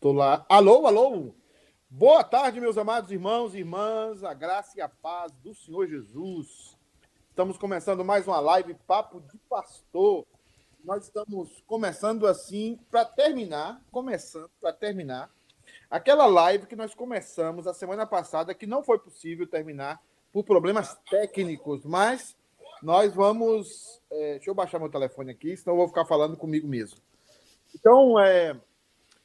Tô lá. Alô, alô. Boa tarde, meus amados irmãos e irmãs. A graça e a paz do Senhor Jesus. Estamos começando mais uma live Papo de Pastor. Nós estamos começando assim para terminar, começando para terminar aquela live que nós começamos a semana passada que não foi possível terminar por problemas técnicos, mas nós vamos. É, deixa eu baixar meu telefone aqui, senão eu vou ficar falando comigo mesmo. Então, é,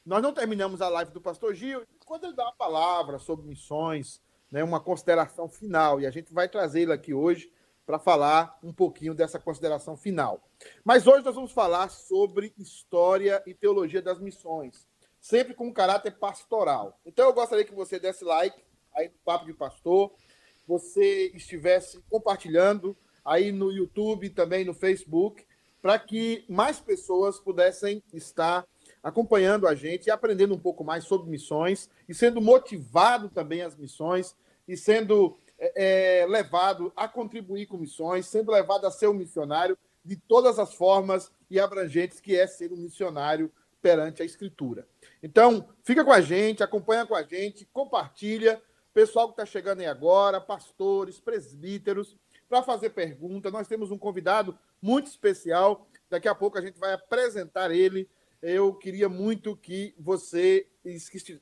nós não terminamos a live do Pastor Gil, quando ele dá uma palavra sobre missões, né, uma consideração final, e a gente vai trazê-lo aqui hoje para falar um pouquinho dessa consideração final. Mas hoje nós vamos falar sobre história e teologia das missões, sempre com um caráter pastoral. Então eu gostaria que você desse like aí no Papo de Pastor, você estivesse compartilhando aí no YouTube, também no Facebook, para que mais pessoas pudessem estar acompanhando a gente e aprendendo um pouco mais sobre missões e sendo motivado também às missões e sendo é, é, levado a contribuir com missões, sendo levado a ser um missionário de todas as formas e abrangentes que é ser um missionário perante a Escritura. Então, fica com a gente, acompanha com a gente, compartilha. Pessoal que está chegando aí agora, pastores, presbíteros, para fazer pergunta. Nós temos um convidado muito especial. Daqui a pouco a gente vai apresentar ele. Eu queria muito que você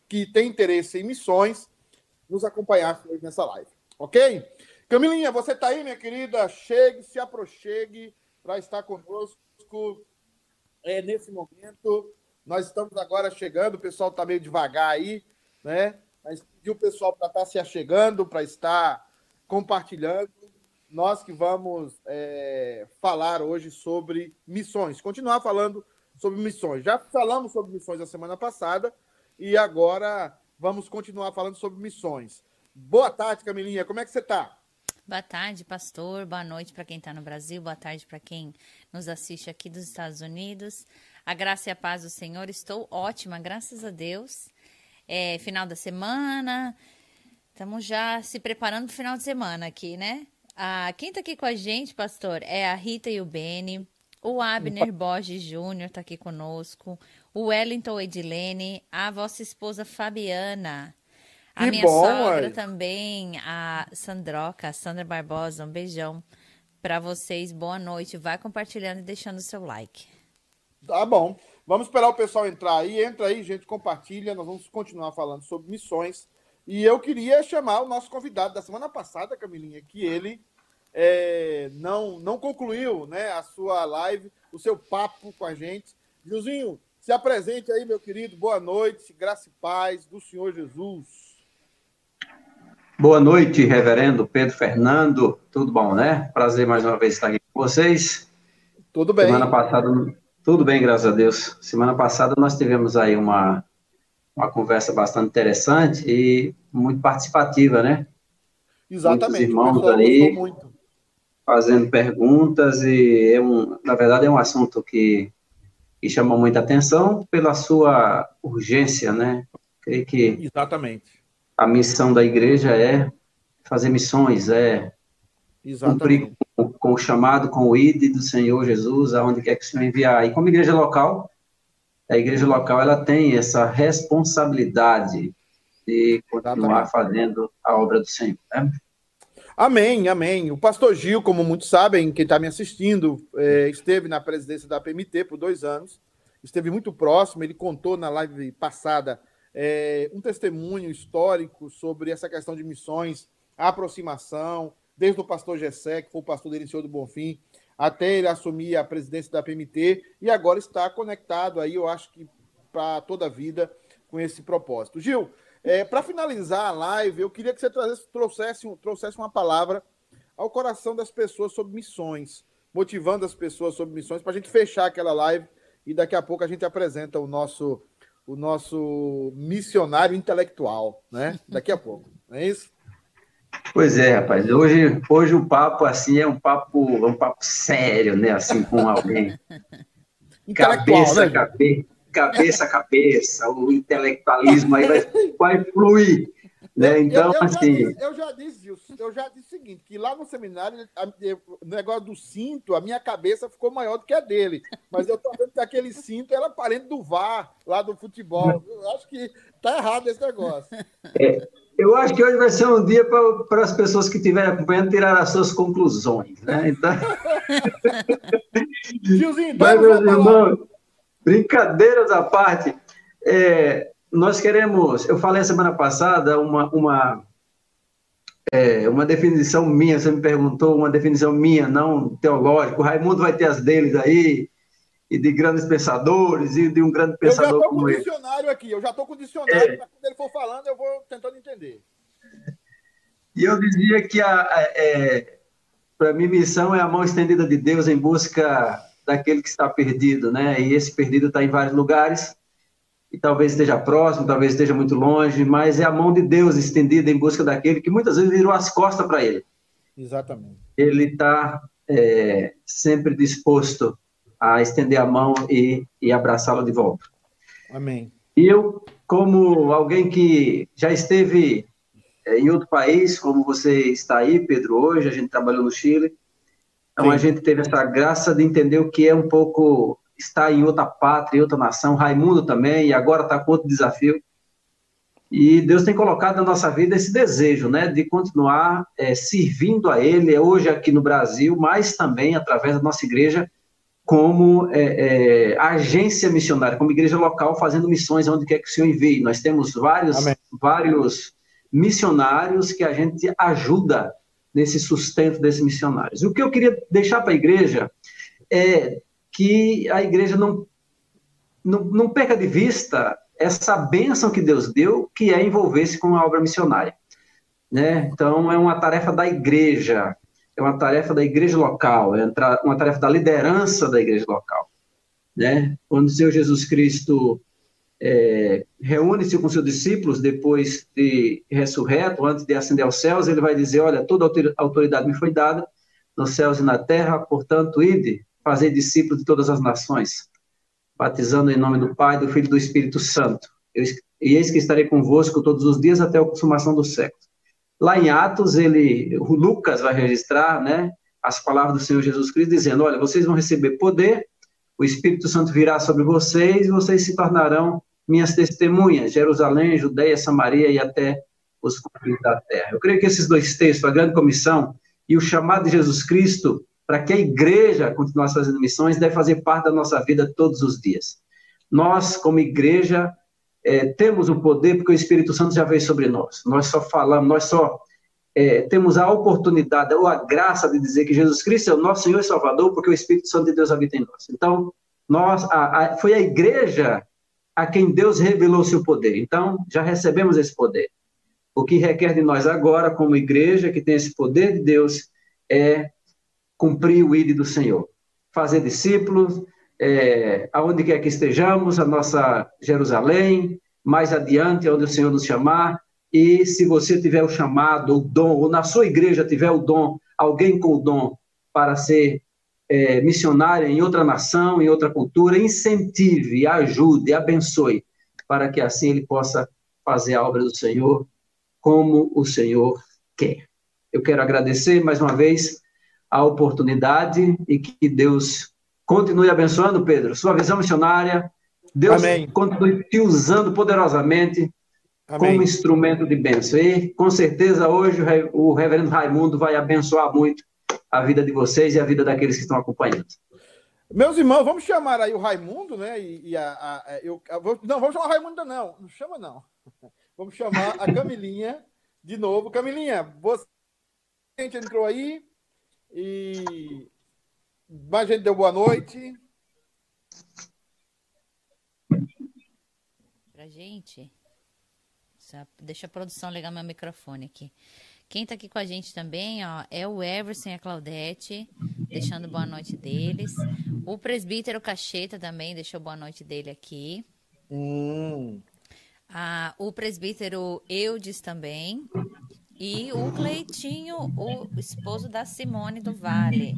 que tem interesse em missões nos acompanhasse hoje nessa live, ok? Camilinha, você está aí, minha querida? Chegue, se aproxime para estar conosco é, nesse momento. Nós estamos agora chegando, o pessoal está meio devagar aí, né? Mas pediu o pessoal para estar tá se achegando, para estar compartilhando nós que vamos é, falar hoje sobre missões, continuar falando sobre missões. Já falamos sobre missões a semana passada e agora vamos continuar falando sobre missões. Boa tarde, Camilinha, como é que você está? Boa tarde, pastor. Boa noite para quem está no Brasil. Boa tarde para quem nos assiste aqui dos Estados Unidos. A graça e a paz do Senhor. Estou ótima, graças a Deus. É final da semana. Estamos já se preparando para o final de semana aqui, né? Ah, quem está aqui com a gente, pastor, é a Rita e o Beni. O Abner Borges Júnior está aqui conosco. O Wellington Edilene. A vossa esposa Fabiana. A que minha bom, sogra ué. também, a Sandroca, a Sandra Barbosa. Um beijão para vocês. Boa noite. Vai compartilhando e deixando o seu like. Tá bom. Vamos esperar o pessoal entrar aí. Entra aí, gente, compartilha. Nós vamos continuar falando sobre missões. E eu queria chamar o nosso convidado da semana passada, Camilinha, que ele é, não, não concluiu né, a sua live, o seu papo com a gente. Gilzinho, se apresente aí, meu querido. Boa noite, graça e paz do Senhor Jesus. Boa noite, reverendo Pedro Fernando. Tudo bom, né? Prazer mais uma vez estar aqui com vocês. Tudo bem? Semana passada, tudo bem, graças a Deus. Semana passada nós tivemos aí uma, uma conversa bastante interessante e muito participativa, né? Exatamente. Muitos irmãos gostou muito. Fazendo perguntas e, é um, na verdade, é um assunto que, que chama muita atenção pela sua urgência, né? Creio que Exatamente. a missão da igreja é fazer missões, é cumprir Exatamente. com, com o chamado, com o ID do Senhor Jesus, aonde quer que o Senhor enviar. E como igreja local, a igreja local ela tem essa responsabilidade de continuar Exatamente. fazendo a obra do Senhor. Né? Amém, amém. O pastor Gil, como muitos sabem, quem está me assistindo, é, esteve na presidência da PMT por dois anos, esteve muito próximo. Ele contou na live passada é, um testemunho histórico sobre essa questão de missões, aproximação, desde o pastor Gessé, que foi o pastor dele, Senhor do Bonfim, até ele assumir a presidência da PMT, e agora está conectado aí, eu acho que para toda a vida, com esse propósito. Gil, é, para finalizar a live, eu queria que você trouxesse, trouxesse, um- uma palavra ao coração das pessoas sobre missões, motivando as pessoas sobre missões, para a gente fechar aquela live e daqui a pouco a gente apresenta o nosso, o nosso missionário intelectual, né? Daqui a pouco, não é isso? Pois é, rapaz. Hoje, hoje o papo assim é um papo, é um papo sério, né? Assim com alguém. Cabeça, né? cabe, cabeça, cabeça. O intelectualismo aí vai, vai fluir. Né? Então, eu, eu, assim. Já disse, eu já disse, eu já disse o seguinte: que lá no seminário, o negócio do cinto, a minha cabeça ficou maior do que a dele. Mas eu tô vendo que aquele cinto era parente do VAR, lá do futebol. Eu acho que tá errado esse negócio. É, eu acho que hoje vai ser um dia para as pessoas que estiverem acompanhando tirar as suas conclusões. Né? Então... Gilzinho, Mas, meus irmãos, brincadeiras à parte. É, nós queremos, eu falei a semana passada uma, uma, é, uma definição minha, você me perguntou, uma definição minha, não teológica. O Raimundo vai ter as deles aí, e de grandes pensadores, e de um grande pensador como ele. Eu já estou com o dicionário aqui, eu já estou com o dicionário, é. quando ele for falando, eu vou tentando entender. E eu dizia que a, a é, para mim, missão é a mão estendida de Deus em busca daquele que está perdido, né? E esse perdido está em vários lugares, e talvez esteja próximo, talvez esteja muito longe, mas é a mão de Deus estendida em busca daquele que muitas vezes virou as costas para ele. Exatamente. Ele está é, sempre disposto a estender a mão e, e abraçá-lo de volta. Amém. E eu, como alguém que já esteve é, em outro país, como você está aí, Pedro, hoje, a gente trabalhou no Chile, então Sim. a gente teve essa graça de entender o que é um pouco está em outra pátria, em outra nação, Raimundo também, e agora está com outro desafio. E Deus tem colocado na nossa vida esse desejo, né, de continuar é, servindo a Ele, hoje aqui no Brasil, mas também através da nossa igreja, como é, é, agência missionária, como igreja local, fazendo missões onde quer que o Senhor envie. Nós temos vários, vários missionários que a gente ajuda nesse sustento desses missionários. O que eu queria deixar para a igreja é que a igreja não, não, não perca de vista essa bênção que Deus deu, que é envolver-se com a obra missionária. Né? Então, é uma tarefa da igreja, é uma tarefa da igreja local, é uma tarefa da liderança da igreja local. Né? Quando o Senhor Jesus Cristo é, reúne-se com seus discípulos depois de ressurreto, antes de ascender aos céus, ele vai dizer: Olha, toda autoridade me foi dada nos céus e na terra, portanto, ide fazer discípulos de todas as nações, batizando em nome do Pai, do Filho e do Espírito Santo. e eis que estarei convosco todos os dias até a consumação do século. Lá em Atos, ele, Lucas vai registrar, né, as palavras do Senhor Jesus Cristo dizendo: Olha, vocês vão receber poder, o Espírito Santo virá sobre vocês e vocês se tornarão minhas testemunhas, Jerusalém, Judeia, Samaria e até os confins da terra. Eu creio que esses dois textos, a grande comissão e o chamado de Jesus Cristo, para que a igreja continuasse fazendo missões, deve fazer parte da nossa vida todos os dias. Nós, como igreja, é, temos o poder porque o Espírito Santo já veio sobre nós. Nós só falamos, nós só é, temos a oportunidade ou a graça de dizer que Jesus Cristo é o nosso Senhor e Salvador porque o Espírito Santo de Deus habita em nós. Então, nós, a, a, foi a igreja a quem Deus revelou seu poder. Então, já recebemos esse poder. O que requer de nós agora, como igreja que tem esse poder de Deus, é cumprir o ID do Senhor. Fazer discípulos, é, aonde quer que estejamos, a nossa Jerusalém, mais adiante, onde o Senhor nos chamar, e se você tiver o chamado, o dom, ou na sua igreja tiver o dom, alguém com o dom para ser é, missionário em outra nação, em outra cultura, incentive, ajude, abençoe, para que assim ele possa fazer a obra do Senhor como o Senhor quer. Eu quero agradecer mais uma vez a oportunidade e que Deus continue abençoando, Pedro, sua visão missionária. Deus Amém. continue te usando poderosamente Amém. como instrumento de bênção. E, com certeza, hoje o reverendo Raimundo vai abençoar muito a vida de vocês e a vida daqueles que estão acompanhando. Meus irmãos, vamos chamar aí o Raimundo, né? E, e a, a, eu, a, não, vamos chamar o Raimundo, não. Não chama, não. Vamos chamar a Camilinha de novo. Camilinha, você entrou aí, e mais gente deu boa noite. Pra gente. Deixa a produção ligar meu microfone aqui. Quem tá aqui com a gente também, ó, é o Everson e a Claudete, deixando boa noite deles. O presbítero Cacheta também deixou boa noite dele aqui. Hum. Ah, o presbítero Eudes também. E o Cleitinho, o esposo da Simone do Vale.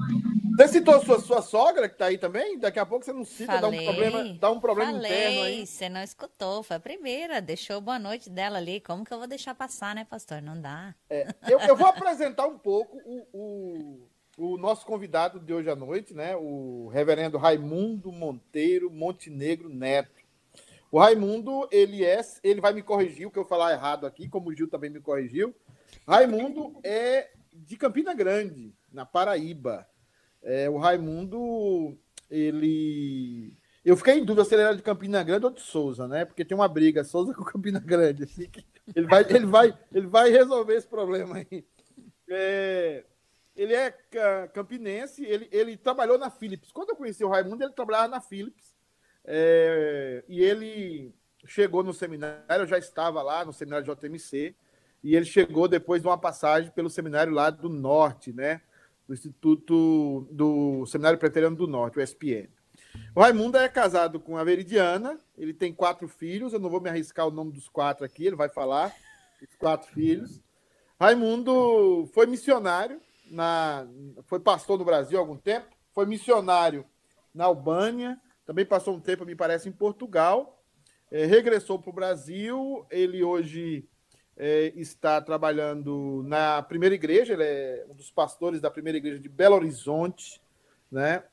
Você citou sua, sua sogra, que está aí também? Daqui a pouco você não cita, Falei, dá um problema, dá um problema falei, interno aí. Você não escutou, foi a primeira, deixou boa noite dela ali. Como que eu vou deixar passar, né, pastor? Não dá. É, eu, eu, vou apresentar um pouco o, o, o, nosso convidado de hoje à noite, né? O reverendo Raimundo Monteiro Montenegro Neto. O Raimundo, ele é, ele vai me corrigir o que eu falar errado aqui, como o Gil também me corrigiu. Raimundo é de Campina Grande, na Paraíba. É, o Raimundo, ele. Eu fiquei em dúvida se ele era de Campina Grande ou de Souza, né? Porque tem uma briga, Souza com Campina Grande. Assim, ele, vai, ele, vai, ele vai resolver esse problema aí. É, ele é campinense, ele, ele trabalhou na Philips. Quando eu conheci o Raimundo, ele trabalhava na Philips. É, e ele chegou no seminário, eu já estava lá no seminário de JMC, e ele chegou depois de uma passagem pelo seminário lá do Norte, né? Do Instituto do Seminário Preteriano do Norte, o SPN. O Raimundo é casado com a Veridiana, ele tem quatro filhos, eu não vou me arriscar o nome dos quatro aqui, ele vai falar, os quatro filhos. Raimundo foi missionário, na, foi pastor no Brasil há algum tempo, foi missionário na Albânia, também passou um tempo, me parece, em Portugal, é, regressou para o Brasil. Ele hoje é, está trabalhando na primeira igreja, ele é um dos pastores da primeira igreja de Belo Horizonte, né?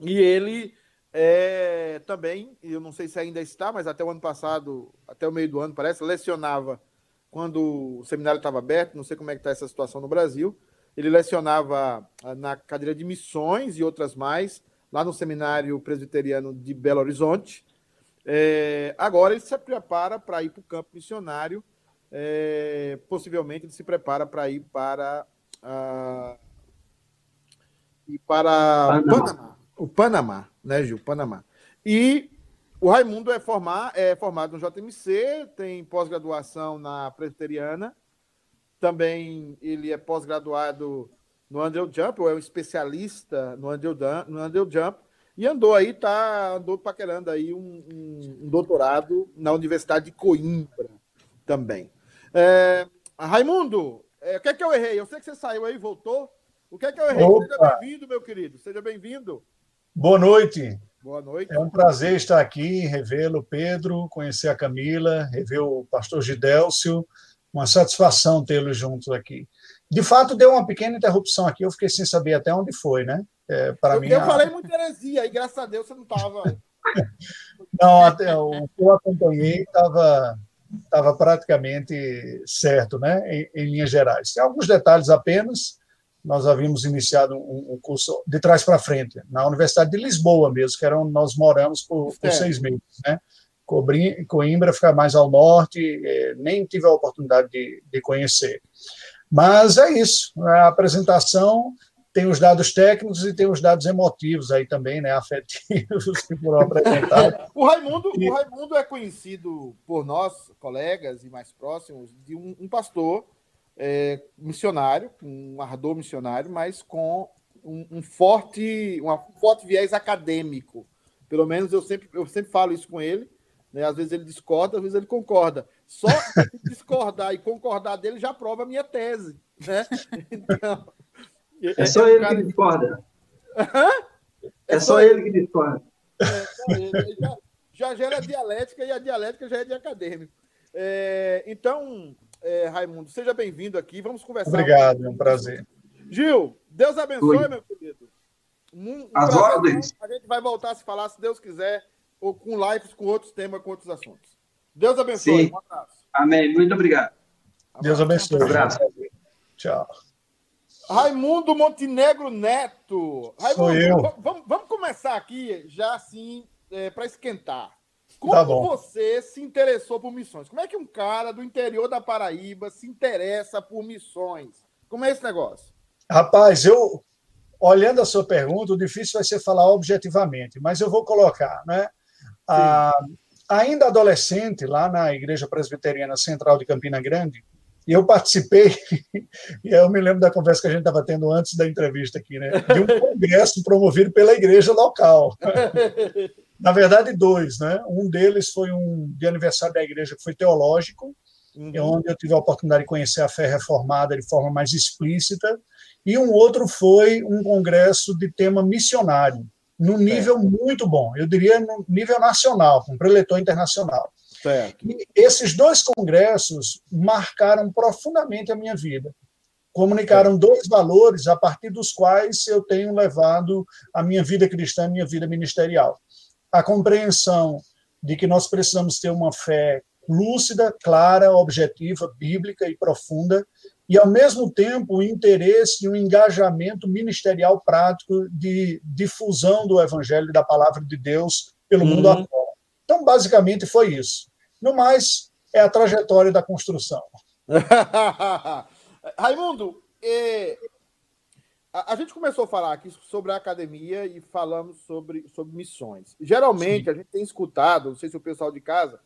E ele é, também, eu não sei se ainda está, mas até o ano passado, até o meio do ano, parece, lecionava quando o seminário estava aberto, não sei como é que está essa situação no Brasil. Ele lecionava ah, na cadeira de missões e outras mais, lá no Seminário Presbiteriano de Belo Horizonte. É, agora ele se prepara para ir para o campo missionário. É, possivelmente ele se prepara para ir para uh, ir para Panamá. Panamá. o Panamá, né, Gil? Panamá. E o Raimundo é, formar, é formado no JMC, tem pós-graduação na Presbiteriana, também ele é pós-graduado no Andrew Jump, ou é um especialista no Andrew, no Andrew Jump, e andou aí, tá, andou paquerando aí um, um, um doutorado na Universidade de Coimbra também. É, Raimundo, é, o que é que eu errei? Eu sei que você saiu aí, voltou. O que é que eu errei? Opa. Seja bem-vindo, meu querido. Seja bem-vindo. Boa noite. Boa noite. É um prazer estar aqui, revê-lo, Pedro, conhecer a Camila, rever o pastor Gidélcio. Uma satisfação tê-los juntos aqui. De fato, deu uma pequena interrupção aqui, eu fiquei sem saber até onde foi, né? É, para mim, eu falei muita heresia, e graças a Deus você não estava. não, até o que eu acompanhei estava estava praticamente certo, né, em, em, linhas gerais. Tem alguns detalhes apenas. Nós havíamos iniciado um, um curso de trás para frente, na Universidade de Lisboa mesmo, que era onde nós moramos por, por seis meses, né? Coimbra fica mais ao norte, eh, nem tive a oportunidade de, de conhecer. Mas é isso, a apresentação tem os dados técnicos e tem os dados emotivos aí também, né, afetivos que foram apresentados. o, Raimundo, e... o Raimundo é conhecido por nós, colegas e mais próximos, de um, um pastor é, missionário, um ardor missionário, mas com um, um forte, um forte viés acadêmico. Pelo menos eu sempre, eu sempre falo isso com ele. Né? Às vezes ele discorda, às vezes ele concorda. Só discordar e concordar dele já prova a minha tese. Né? Então, é, é só é ele que discorda. É, é só ele que discorda. É, só ele. Já, já gera dialética e a dialética já é de acadêmico. É, então, é, Raimundo, seja bem-vindo aqui. Vamos conversar. Obrigado, um é um prazer. Gil, Deus abençoe, Oi. meu querido. Um, um As ordens. A gente vai voltar a se falar, se Deus quiser, ou com lives com outros temas, com outros assuntos. Deus abençoe. Sim. Um abraço. Amém. Muito obrigado. Deus abençoe. Um abraço. Tchau. Raimundo Montenegro Neto. Raimundo, Sou eu. Vamos, vamos começar aqui já assim, é, para esquentar. Como tá você se interessou por missões? Como é que um cara do interior da Paraíba se interessa por missões? Como é esse negócio? Rapaz, eu olhando a sua pergunta, o difícil vai ser falar objetivamente, mas eu vou colocar, né? Ah, ainda adolescente, lá na Igreja Presbiteriana Central de Campina Grande, e eu participei, e eu me lembro da conversa que a gente estava tendo antes da entrevista aqui, né? De um congresso promovido pela igreja local. Na verdade, dois, né? Um deles foi um de aniversário da igreja que foi teológico, uhum. onde eu tive a oportunidade de conhecer a fé reformada de forma mais explícita, e um outro foi um congresso de tema missionário, num nível muito bom, eu diria no nível nacional, com preletor internacional. Certo. E esses dois congressos marcaram profundamente a minha vida. Comunicaram dois valores a partir dos quais eu tenho levado a minha vida cristã, a minha vida ministerial. A compreensão de que nós precisamos ter uma fé lúcida, clara, objetiva, bíblica e profunda, e, ao mesmo tempo, o interesse e o engajamento ministerial prático de difusão do Evangelho e da palavra de Deus pelo uhum. mundo afora. Então, basicamente, foi isso. No mais, é a trajetória da construção. Raimundo, é, a, a, gente começou a falar aqui sobre a academia e falamos sobre, sobre missões. Geralmente, Sim. a gente tem escutado, não sei se o pessoal de casa,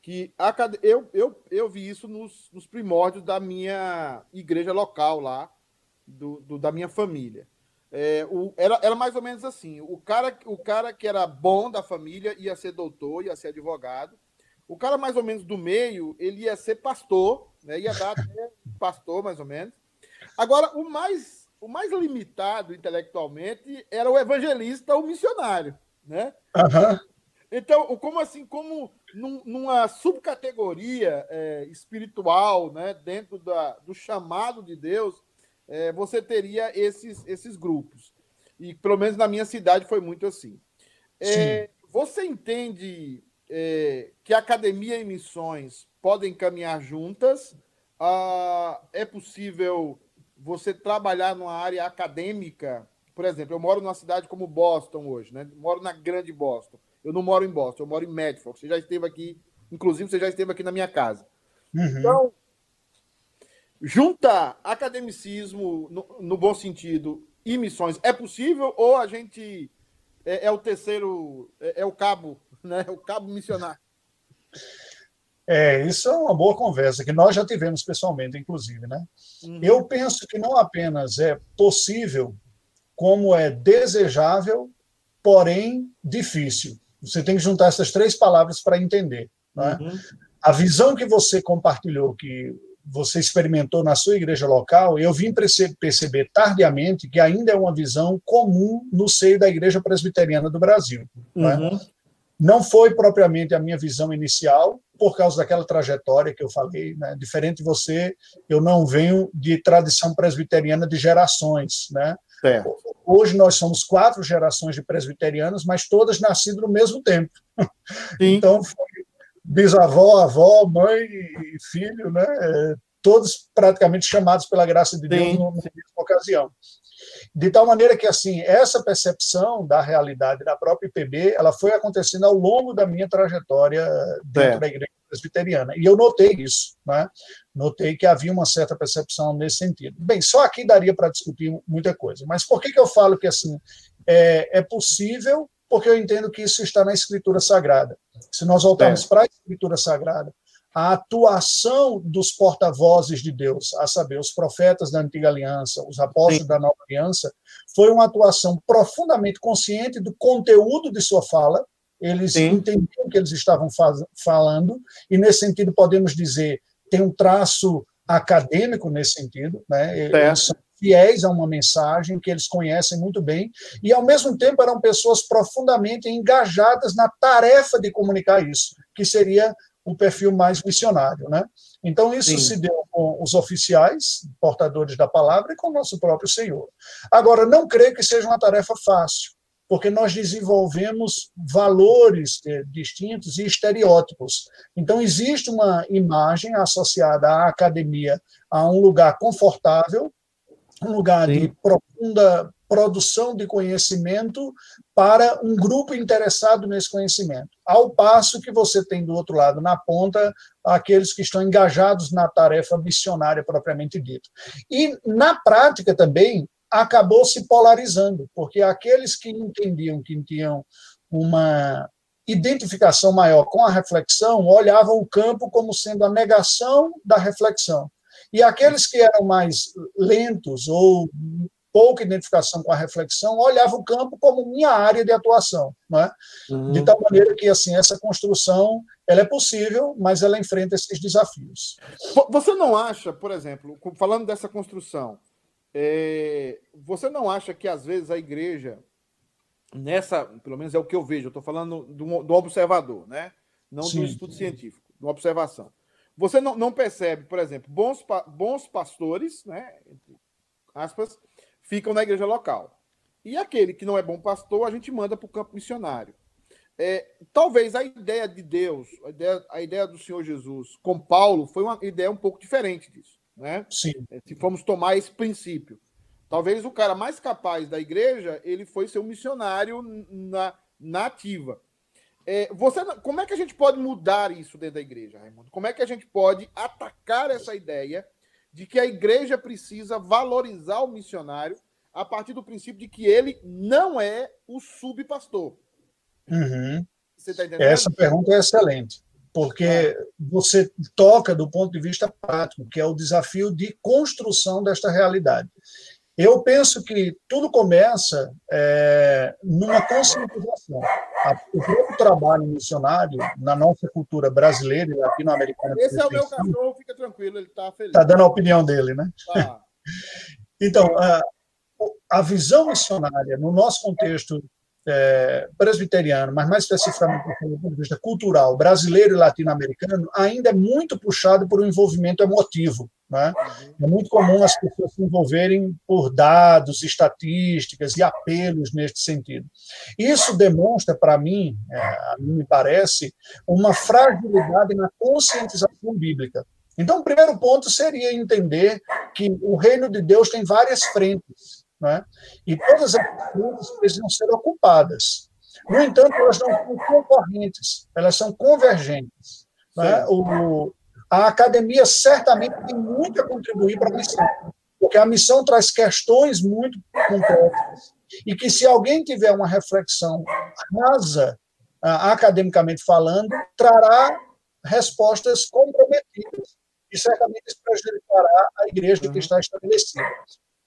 que a, eu, eu, eu vi isso nos, nos primórdios da minha igreja local lá, do, do da minha família. É, o, era, era mais ou menos assim: o cara, o cara que era bom da família ia ser doutor, ia ser advogado. O cara mais ou menos do meio, ele ia ser pastor, né, ia dar até pastor, mais ou menos. Agora, o mais, o mais limitado intelectualmente era o evangelista, o missionário. Né? Uhum. Então, como assim, como num, numa subcategoria é, espiritual, né, dentro da, do chamado de Deus, é, você teria esses, esses grupos. E pelo menos na minha cidade foi muito assim. É, você entende é, que academia e missões podem caminhar juntas? Ah, é possível você trabalhar numa área acadêmica? Por exemplo, eu moro numa cidade como Boston hoje, né? Moro na grande Boston. Eu não moro em Boston, eu moro em Medford. Você já esteve aqui, inclusive, você já esteve aqui na minha casa. Uhum. Então, juntar academicismo, no, no, bom sentido, e missões, é possível ou a gente é, é o terceiro, é, é, o cabo, né? É o cabo missionário? É, isso é uma boa conversa, que nós já tivemos pessoalmente, inclusive, né? Uhum. Eu penso que não apenas é possível, como é desejável, porém difícil. Você tem que juntar essas três palavras para entender. Né? Uhum. A visão que você compartilhou, que você experimentou na sua igreja local, eu vim perceber tardiamente que ainda é uma visão comum no seio da igreja presbiteriana do Brasil. Né? Uhum. Né? Não foi propriamente a minha visão inicial, por causa daquela trajetória que eu falei. Né? Diferente de você, eu não venho de tradição presbiteriana de gerações. Né? Hoje nós somos quatro gerações de presbiterianos, mas todas nascidas no mesmo tempo. Sim. Então, bisavó, avó, mãe e filho, né? É, todos praticamente chamados pela graça de Deus Sim. numa mesma ocasião. De tal maneira que, assim, essa percepção da realidade da própria IPB, ela foi acontecendo ao longo da minha trajetória dentro é. da igreja presbiteriana. E eu notei isso, né? Notei que havia uma certa percepção nesse sentido. Bem, só aqui daria para discutir muita coisa. Mas por que, que eu falo que, assim, é, é possível? Porque eu entendo que isso está na Escritura Sagrada. Se nós voltarmos é. para a Escritura Sagrada, a atuação dos porta-vozes de Deus, a saber, os profetas da antiga aliança, os apóstolos Sim. da nova aliança, foi uma atuação profundamente consciente do conteúdo de sua fala, eles Sim. entendiam o que eles estavam falando, e nesse sentido podemos dizer, tem um traço acadêmico nesse sentido, né? eles são fiéis a uma mensagem que eles conhecem muito bem, e ao mesmo tempo eram pessoas profundamente engajadas na tarefa de comunicar isso, que seria um perfil mais missionário, né? Então isso Sim. se deu com os oficiais, portadores da palavra, e com o nosso próprio Senhor. Agora, não creio que seja uma tarefa fácil, porque nós desenvolvemos valores distintos e estereótipos. Então existe uma imagem associada à academia a um lugar confortável, um lugar Sim. de profunda produção de conhecimento para um grupo interessado nesse conhecimento. Ao passo que você tem do outro lado, na ponta, aqueles que estão engajados na tarefa missionária propriamente dita. E, na prática também, acabou se polarizando, porque aqueles que entendiam que tinham uma identificação maior com a reflexão olhavam o campo como sendo a negação da reflexão. E aqueles que eram mais lentos ou pouca identificação com a reflexão, olhava o campo como minha área de atuação, né? Uhum. de tal maneira que assim essa construção ela é possível, mas ela enfrenta esses desafios. Você não acha, por exemplo, falando dessa construção, É, você não acha que às vezes a igreja, nessa, pelo menos é o que eu vejo, eu estou falando do, do, observador, né? Não Sim. do estudo científico, de observação. Você não, não percebe, por exemplo, bons, bons pastores, né? Entre aspas, ficam na igreja local. E aquele que não é bom pastor, a gente manda para o campo missionário. É, talvez a ideia de Deus, a ideia, a ideia, do Senhor Jesus com Paulo foi uma ideia um pouco diferente disso. Né? Sim. É, se formos tomar esse princípio. Talvez o cara mais capaz da igreja, ele foi ser um missionário na, na ativa. É, você, como é que a gente pode mudar isso dentro da igreja, Raimundo? Como é que a gente pode atacar essa ideia de que a igreja precisa valorizar o missionário a partir do princípio de que ele não é o subpastor. Uhum. Você tá entendendo? Essa pergunta é excelente, porque é. você toca do ponto de vista prático, que é o desafio de construção desta realidade. Eu penso que tudo começa é, numa conscientização. O próprio trabalho missionário na nossa cultura brasileira e latino-americana. Esse é o meu cachorro, fica tranquilo, ele está feliz. Está dando a opinião dele, né? Tá. então, a, a visão missionária, no nosso contexto é, presbiteriano, mas mais especificamente do ponto de vista cultural, brasileiro e latino-americano, ainda é muito puxado por um envolvimento emotivo. Né? É muito comum as pessoas se envolverem por dados, estatísticas e apelos neste sentido. Isso demonstra, para mim, é, a mim me parece, uma fragilidade na conscientização bíblica. Então, o primeiro ponto seria entender que o reino de Deus tem várias frentes né? E todas as frentes precisam ser ocupadas. No entanto, elas não são concorrentes, elas são convergentes. Né? O, a academia certamente tem muito a contribuir para a missão, porque a missão traz questões muito complexas e que, se alguém tiver uma reflexão rasa, academicamente falando, trará respostas comprometidas e certamente prejudicará a igreja que está estabelecida.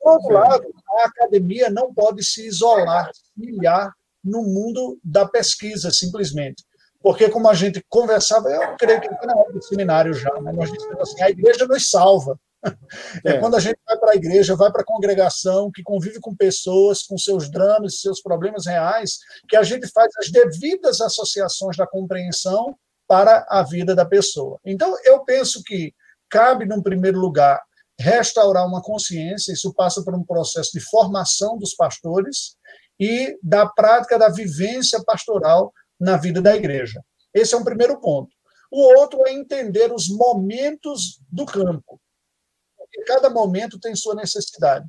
Por outro lado, a academia não pode se isolar, se ilhar no mundo da pesquisa, simplesmente. Porque, como a gente conversava, eu creio que na hora do seminário já, né, nós dizemos assim, a igreja nos salva. É, é quando a gente vai para a igreja, vai para a congregação, que convive com pessoas, com seus dramas, seus problemas reais, que a gente faz as devidas associações da compreensão para a vida da pessoa. Então, eu penso que cabe, num primeiro lugar, restaurar uma consciência, isso passa por um processo de formação dos pastores e da prática da vivência pastoral na vida da igreja. Esse é um primeiro ponto. O outro é entender os momentos do campo. Porque cada momento tem sua necessidade.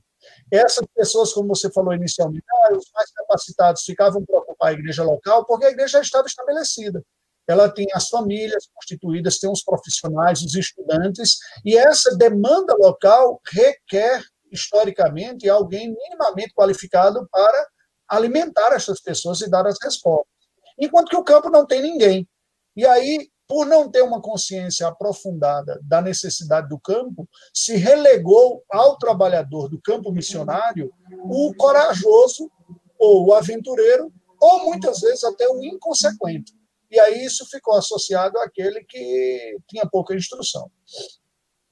Essas pessoas, como você falou inicialmente, ah, os mais capacitados ficavam para ocupar a igreja local, porque a igreja já estava estabelecida ela tem as famílias constituídas, tem os profissionais, os estudantes, e essa demanda local requer, historicamente, alguém minimamente qualificado para alimentar essas pessoas e dar as respostas. Enquanto que o campo não tem ninguém. E aí, por não ter uma consciência aprofundada da necessidade do campo, se relegou ao trabalhador do campo missionário o corajoso ou o aventureiro, ou muitas vezes até o inconsequente. E aí isso ficou associado àquele que tinha pouca instrução.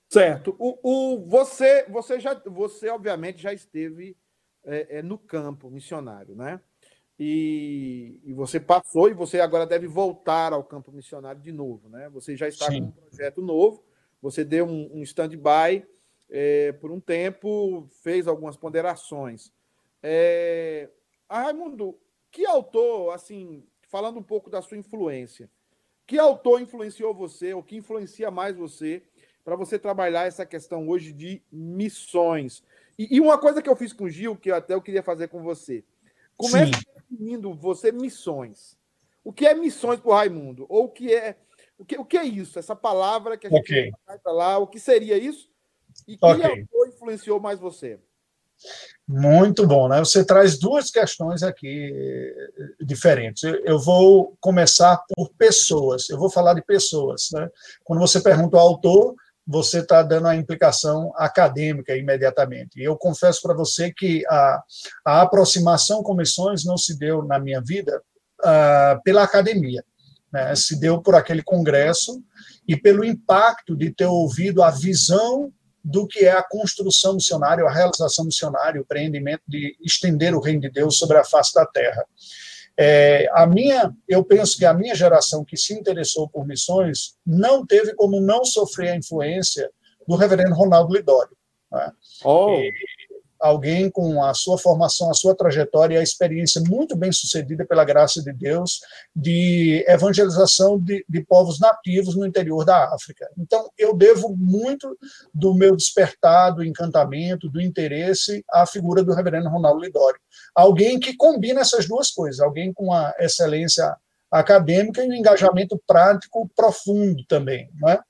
Certo. O, o, você, você, já, você, obviamente, já esteve é, é, no campo missionário, né? E, e, você passou e você agora deve voltar ao campo missionário de novo, né? Você já está Sim. com um projeto novo, você deu um, um stand-by é, por um tempo, fez algumas ponderações. É, Raimundo, que autor, assim, falando um pouco da sua influência. Que autor influenciou você, ou que influencia mais você, para você trabalhar essa questão hoje de missões? E, e, uma coisa que eu fiz com o Gil, que eu até eu queria fazer com você. Comece definindo você missões. O que é missões para o Raimundo? Ou o que é o que, o que é isso? Essa palavra que a gente okay. lá, o que seria isso? E que okay. autor influenciou mais você? Muito bom, né? Você traz duas questões aqui eh, diferentes. Eu vou começar por pessoas. Eu vou falar de pessoas, né? Quando você pergunta ao autor, você está dando a implicação acadêmica imediatamente. E eu confesso para você que a, a aproximação com missões não se deu na minha vida uh, pela academia, né? se deu por aquele congresso e pelo impacto de ter ouvido a visão do que é a construção missionária, a realização missionária, o empreendimento de estender o reino de Deus sobre a face da terra. É, a minha, eu penso que a minha geração que se interessou por missões não teve como não sofrer a influência do reverendo Ronaldo Lidório. Né? Oh. E, alguém com a sua formação, a sua trajetória e a experiência muito bem sucedida pela graça de Deus de evangelização de, de, povos nativos no interior da África. Então, eu devo muito do meu despertar, do encantamento, do interesse à figura do reverendo Ronaldo Lidório. Alguém que combina essas duas coisas, alguém com a excelência acadêmica e um engajamento prático profundo também, não é?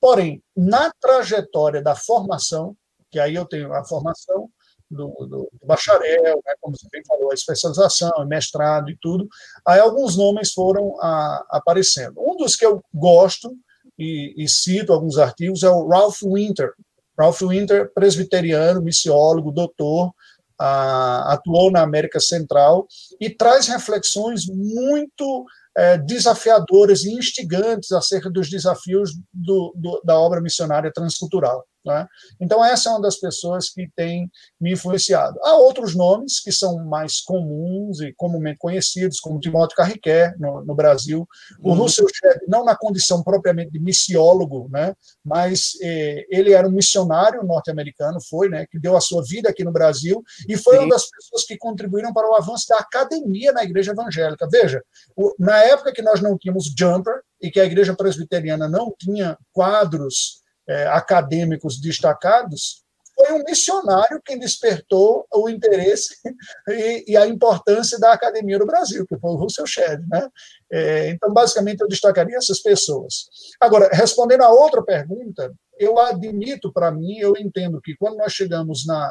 Porém, na trajetória da formação, que aí eu tenho a formação, do, do, do bacharel, né, como você bem falou, a especialização, mestrado e tudo, aí alguns nomes foram a, aparecendo. Um dos que eu gosto e, e, cito alguns artigos é o Ralph Winter. Ralph Winter, presbiteriano, missiólogo, doutor, a, atuou na América Central e traz reflexões muito é, desafiadoras e instigantes acerca dos desafios do, do, da obra missionária transcultural. Né? Então, essa é uma das pessoas que tem me influenciado. Há outros nomes que são mais comuns e comumente conhecidos, como Timóteo Carriquer, no, no Brasil, o uhum. Russell Shedd, não na condição propriamente de missiólogo, né? mas eh, ele era um missionário norte-americano, foi, né? que deu a sua vida aqui no Brasil, e foi Sim. uma das pessoas que contribuíram para o avanço da academia na igreja evangélica. Veja, o, na época que nós não tínhamos jumper, e que a igreja presbiteriana não tinha quadros é, acadêmicos destacados, foi um missionário quem despertou o interesse e, e, a importância da academia no Brasil, que foi o Russell Shedd. Né? É, então, basicamente, eu destacaria essas pessoas. Agora, respondendo a outra pergunta, eu admito para mim, eu entendo que quando nós chegamos na,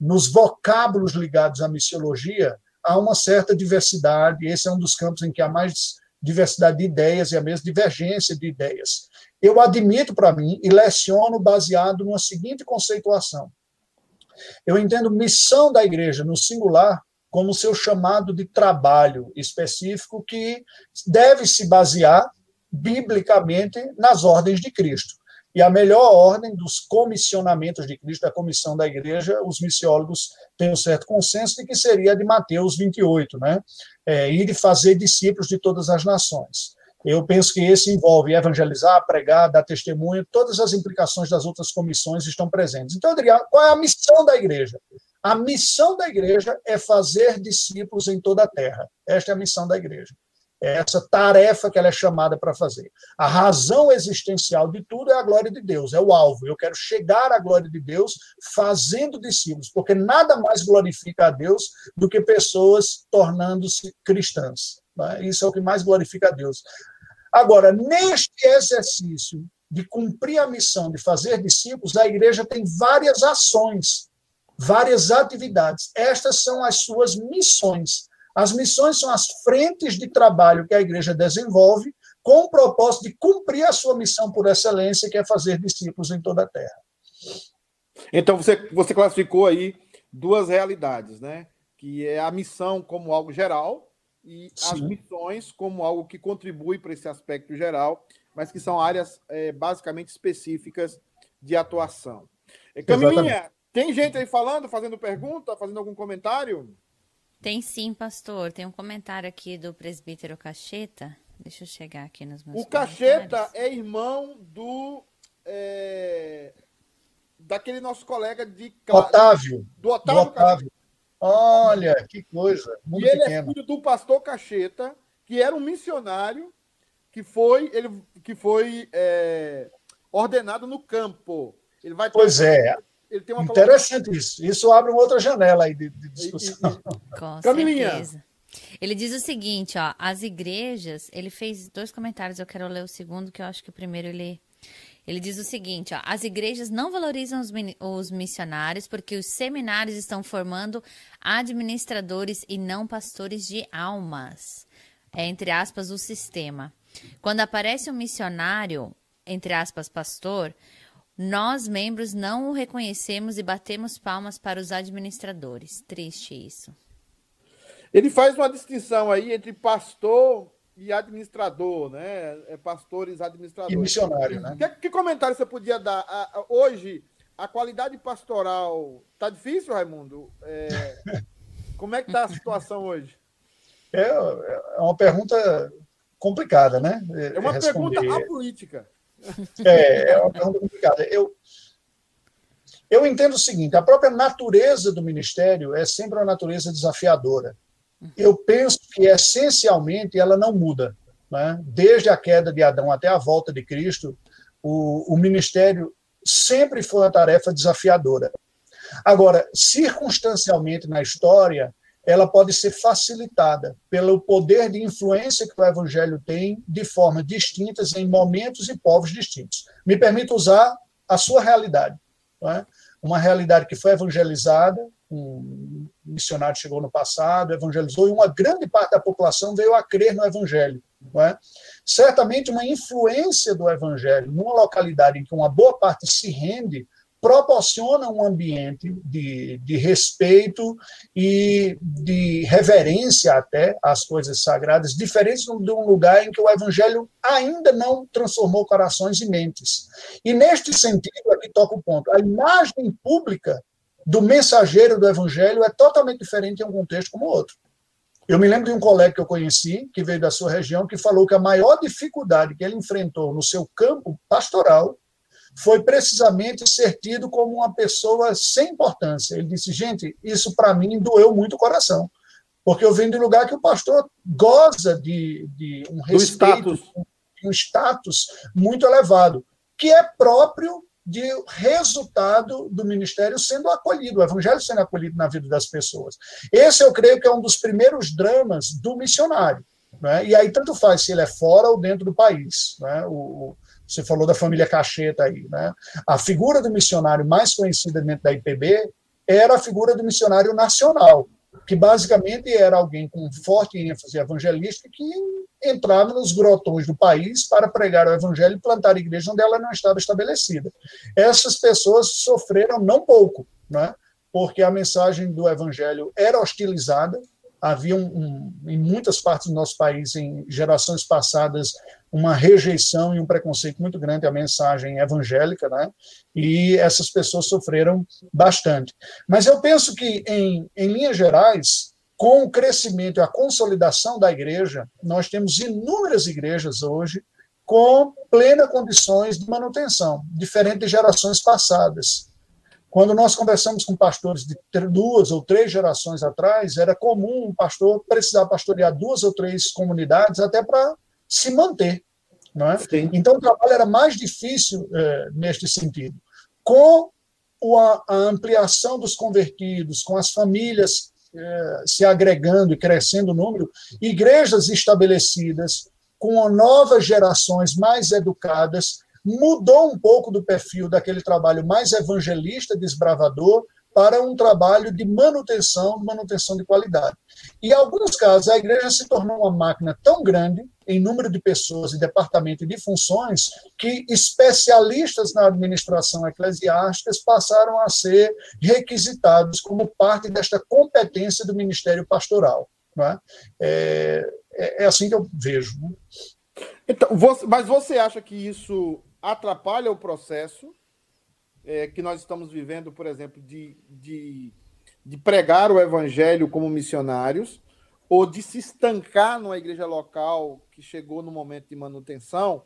nos vocábulos ligados à missiologia, há uma certa diversidade, esse é um dos campos em que há mais diversidade de ideias e a mesma divergência de ideias. Eu admito para mim e leciono baseado numa seguinte conceituação. Eu entendo missão da igreja no singular como seu chamado de trabalho específico que deve se basear biblicamente nas ordens de Cristo. E a melhor ordem dos comissionamentos de Cristo, da comissão da igreja, os missiólogos têm um certo consenso de que seria a de Mateus 28, né? É, e de fazer discípulos de todas as nações. Eu penso que esse envolve evangelizar, pregar, dar testemunho, todas as implicações das outras comissões estão presentes. Então, eu diria, qual é a missão da igreja? A missão da igreja é fazer discípulos em toda a terra. Esta é a missão da igreja. É essa tarefa que ela é chamada para fazer. A razão existencial de tudo é a glória de Deus, é o alvo. Eu quero chegar à glória de Deus fazendo discípulos, porque nada mais glorifica a Deus do que pessoas tornando-se cristãs. Né? Isso é o que mais glorifica a Deus. Agora, neste exercício de cumprir a missão de fazer discípulos, a igreja tem várias ações, várias atividades. Estas são as suas missões. As missões são as frentes de trabalho que a igreja desenvolve com o propósito de cumprir a sua missão por excelência, que é fazer discípulos em toda a terra. Então, você, você classificou aí duas realidades, né? Que é a missão como algo geral e Sim. as missões como algo que contribui para esse aspecto geral, mas que são áreas é, basicamente específicas de atuação. É, Camilinha, tem gente aí falando, fazendo pergunta, fazendo algum comentário? Tem sim, pastor. Tem um comentário aqui do presbítero Cacheta. Deixa eu chegar aqui nos meus O Cacheta é irmão do. É, daquele nosso colega de. Otávio. Do Otávio. Do Otávio. Olha, que coisa. Muito e ele é pequeno. é filho do pastor Cacheta, que era um missionário que foi, ele, que foi é, ordenado no campo. Ele vai pois é. Ele tem uma Interessante palavra... isso. Isso abre uma outra janela aí de, de discussão. Com Camilinha. certeza. Ele diz o seguinte, ó, as igrejas, ele fez dois comentários, eu quero ler o segundo, que eu acho que o primeiro ele ele diz o seguinte, ó, as igrejas não valorizam os, os missionários porque os seminários estão formando administradores e não pastores de almas. É entre aspas o sistema. Quando aparece um missionário, entre aspas, pastor, nós, membros, não o reconhecemos e batemos palmas para os administradores. Triste isso. Ele faz uma distinção aí entre pastor e administrador, né? É pastores administradores. E missionário, né? Que, que comentário você podia dar? hoje, a qualidade pastoral tá difícil, Raimundo? É, como é que está a situação hoje? É, é uma pergunta complicada, né? É uma Responder. pergunta apolítica. É, é uma pergunta complicada. Eu, eu entendo o seguinte: a própria natureza do ministério é sempre uma natureza desafiadora. Eu penso que, essencialmente, ela não muda. Né? Desde a queda de Adão até a volta de Cristo, o, o ministério sempre foi uma tarefa desafiadora. Agora, circunstancialmente na história, ela pode ser facilitada pelo poder de influência que o evangelho tem de formas distintas em momentos e povos distintos. Me permita usar a sua realidade. É? Uma realidade que foi evangelizada, um missionário chegou no passado, evangelizou, e uma grande parte da população veio a crer no evangelho. É? Certamente, uma influência do evangelho numa localidade em que uma boa parte se rende proporciona um ambiente de, de respeito e de reverência até às coisas sagradas, diferente de um lugar em que o evangelho ainda não transformou corações e mentes. E neste sentido, aqui toca o ponto, a imagem pública do mensageiro do evangelho é totalmente diferente em um contexto como outro. Eu me lembro de um colega que eu conheci, que veio da sua região, que falou que a maior dificuldade que ele enfrentou no seu campo pastoral foi precisamente ser tido como uma pessoa sem importância. Ele disse, gente, isso para mim doeu muito o coração, porque eu venho de um lugar que o pastor goza de, de um respeito, status. um status muito elevado, que é próprio de resultado do ministério sendo acolhido, o evangelho sendo acolhido na vida das pessoas. Esse eu creio que é um dos primeiros dramas do missionário. Né? E aí tanto faz se ele é fora ou dentro do país. Né? O, você falou da família Cacheta aí, né? A figura do missionário mais conhecida dentro da IPB era a figura do missionário nacional, que basicamente era alguém com forte ênfase evangelística que entrava nos grotões do país para pregar o evangelho e plantar igreja onde ela não estava estabelecida. Essas pessoas sofreram não pouco, né? porque a mensagem do evangelho era hostilizada, havia um, um, em muitas partes do nosso país, em gerações passadas, uma rejeição e um preconceito muito grande à mensagem evangélica, né? e essas pessoas sofreram bastante. Mas eu penso que, em, em linhas gerais, com o crescimento e a consolidação da igreja, nós temos inúmeras igrejas hoje com plena condições de manutenção, diferente de gerações passadas. Quando nós conversamos com pastores de duas ou três gerações atrás, era comum um pastor precisar pastorear duas ou três comunidades até para se manter. É? Então, o trabalho era mais difícil é, neste sentido. Com a, a, ampliação dos convertidos, com as famílias é, se agregando e crescendo o número, igrejas estabelecidas, com novas gerações mais educadas, mudou um pouco do perfil daquele trabalho mais evangelista, desbravador, para um trabalho de manutenção, manutenção de qualidade. E em alguns casos, a igreja se tornou uma máquina tão grande, em número de pessoas e departamento de funções, que especialistas na administração eclesiástica passaram a ser requisitados como parte desta competência do ministério pastoral. É? É, é, assim que eu vejo. Né? Então, você, mas você acha que isso atrapalha o processo é, que nós estamos vivendo, por exemplo, de, de, de pregar o evangelho como missionários, ou de se estancar numa igreja local que chegou no momento de manutenção,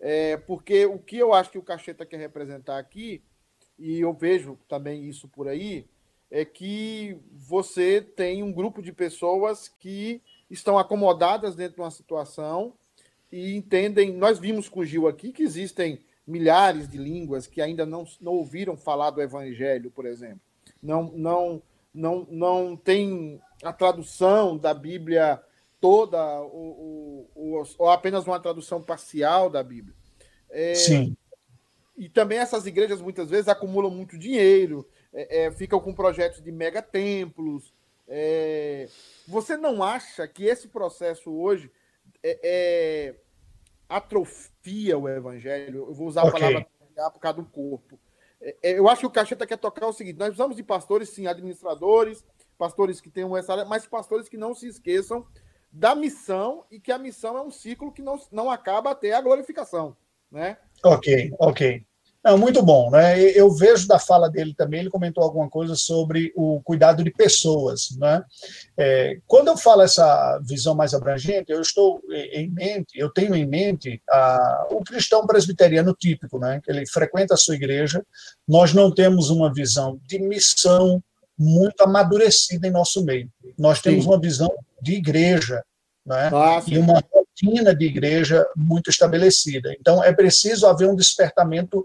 é, porque o que eu acho que o Cacheta quer representar aqui, e eu vejo também isso por aí, é que você tem um grupo de pessoas que estão acomodadas dentro de uma situação e entendem. Nós vimos com o Gil aqui que existem milhares de línguas que ainda não, não ouviram falar do Evangelho, por exemplo. Não, não, não, não tem a tradução da Bíblia toda ou, ou, ou apenas uma tradução parcial da Bíblia. É, Sim. E também essas igrejas muitas vezes acumulam muito dinheiro, é, é, ficam com projetos de megatemplos. É, você não acha que esse processo hoje é, é, atrofia o evangelho. Eu vou usar okay. a palavra por causa do corpo. É, é, eu acho que o Cacheta quer tocar o seguinte: nós precisamos de pastores, sim, administradores, pastores que tenham essa área, mas pastores que não se esqueçam da missão e que a missão é um ciclo que não, não acaba até a glorificação. Né? Ok, ok. Não, muito bom, né? Eu vejo da fala dele também, ele comentou alguma coisa sobre o cuidado de pessoas, né? É, quando eu falo essa visão mais abrangente, eu estou em mente, eu tenho em mente a, o cristão presbiteriano típico, né? Que ele frequenta a sua igreja. Nós não temos uma visão de missão muito amadurecida em nosso meio. Nós temos Sim. uma visão de igreja, né? Ah, e uma rotina de igreja muito estabelecida. Então, é preciso haver um despertamento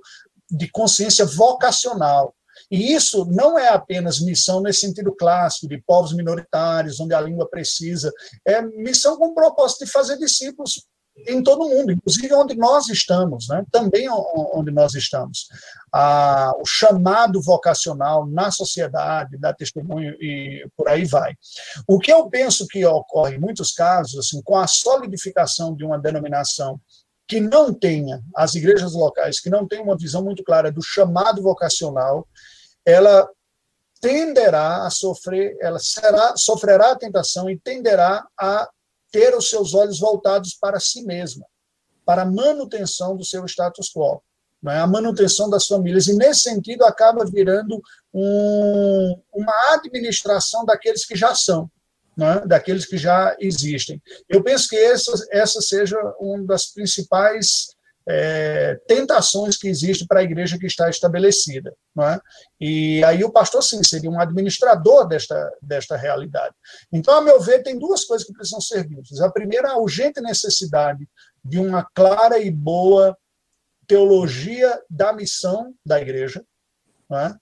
de consciência vocacional. E isso não é apenas missão nesse sentido clássico, de povos minoritários, onde a língua precisa, é missão com o propósito de fazer discípulos em todo o mundo, inclusive onde nós estamos, né? também onde nós estamos. Ah, o chamado vocacional na sociedade, dá testemunho e por aí vai. O que eu penso que ocorre em muitos casos, assim, com a solidificação de uma denominação que não tenha, as igrejas locais, que não tenham uma visão muito clara do chamado vocacional, ela tenderá a sofrer, ela será, sofrerá a tentação e tenderá a ter os seus olhos voltados para si mesma, para a manutenção do seu status quo, é? a manutenção das famílias. E, nesse sentido, acaba virando um, uma administração daqueles que já são né, daqueles que já existem. Eu penso que essa, essa seja uma das principais é, tentações que existe para a igreja que está estabelecida. É? E aí o pastor, sim, seria um administrador desta, desta realidade. Então, a meu ver, tem duas coisas que precisam ser vistas. A primeira, a urgente necessidade de uma clara e boa teologia da missão da igreja, é?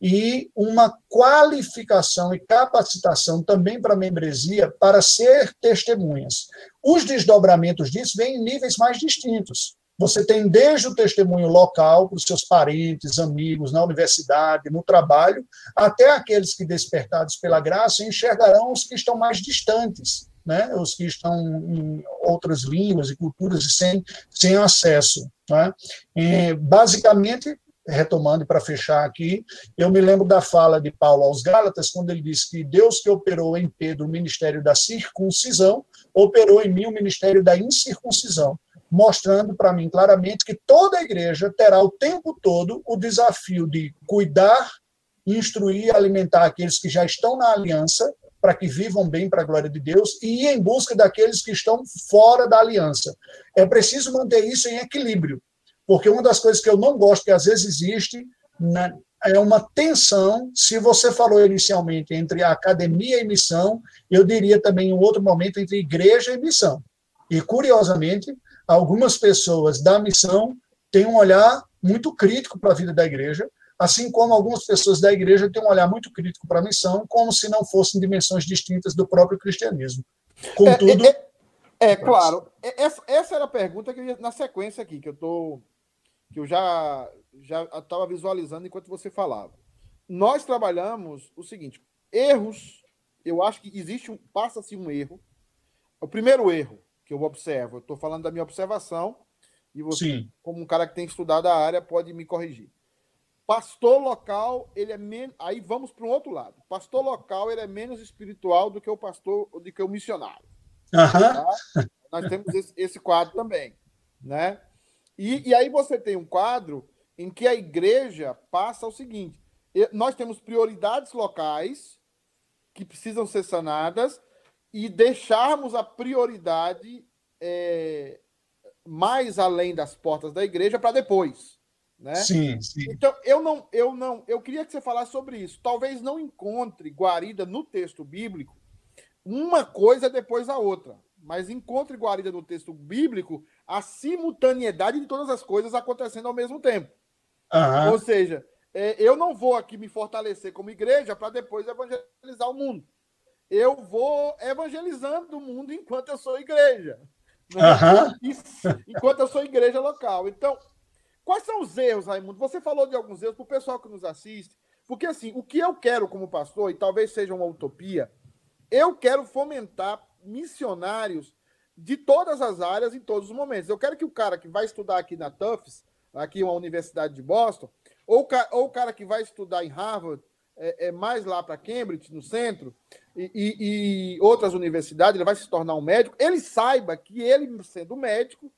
e uma qualificação e capacitação também para a membresia para ser testemunhas. Os desdobramentos disso vêm em níveis mais distintos. Você tem desde o testemunho local para os seus parentes, amigos, na universidade, no trabalho, até aqueles que, despertados pela graça, enxergarão os que estão mais distantes, né? os que estão em outras línguas e culturas e sem, sem acesso. Né? E, basicamente, retomando para fechar aqui, eu me lembro da fala de Paulo aos Gálatas, quando ele disse que Deus que operou em Pedro o ministério da circuncisão, operou em mim o ministério da incircuncisão, mostrando para mim claramente que toda a igreja terá o tempo todo o desafio de cuidar, instruir alimentar aqueles que já estão na aliança, para que vivam bem para a glória de Deus, e ir em busca daqueles que estão fora da aliança. É preciso manter isso em equilíbrio porque uma das coisas que eu não gosto, que às vezes existe, né, é uma tensão, se você falou inicialmente entre academia e missão, eu diria também em um outro momento entre igreja e missão. E, curiosamente, algumas pessoas da missão têm um olhar muito crítico para a vida da igreja, assim como algumas pessoas da igreja têm um olhar muito crítico para a missão, como se não fossem dimensões distintas do próprio cristianismo. Contudo. É, é, é, é claro. Essa, essa, era a pergunta que eu ia, na sequência aqui, que eu estou que eu já já estava visualizando enquanto você falava. Nós trabalhamos o seguinte: erros. Eu acho que existe um passa-se um erro. O primeiro erro que eu observo, eu estou falando da minha observação e você, Sim. como um cara que tem estudado a área, pode me corrigir. Pastor local, ele é menos. Aí vamos para um outro lado. Pastor local, ele é menos espiritual do que o pastor, do que o missionário. Uhum. Tá? Nós temos esse, esse quadro também, né? E, e aí você tem um quadro em que a igreja passa o seguinte: nós temos prioridades locais que precisam ser sanadas e deixarmos a prioridade é, mais além das portas da igreja para depois. Né? Sim, sim. Então, eu não, eu não, eu queria que você falasse sobre isso. Talvez não encontre guarida no texto bíblico uma coisa depois da outra, mas encontre guarida no texto bíblico a simultaneidade de todas as coisas acontecendo ao mesmo tempo. Uhum. Ou seja, é, eu não vou aqui me fortalecer como igreja para depois evangelizar o mundo. Eu vou evangelizando o mundo enquanto eu sou igreja. Né? Uhum. enquanto eu sou igreja local. Então, quais são os erros, Raimundo? Você falou de alguns erros para o pessoal que nos assiste. Porque, assim, o que eu quero como pastor, e talvez seja uma utopia, eu quero fomentar missionários de todas as áreas em todos os momentos. Eu quero que o cara que vai estudar aqui na Tufts, aqui uma universidade de Boston, ou, ou o cara que vai estudar em Harvard, é, é mais lá para Cambridge, no centro, e, e, e, outras universidades, ele vai se tornar um médico, ele saiba que ele, sendo médico,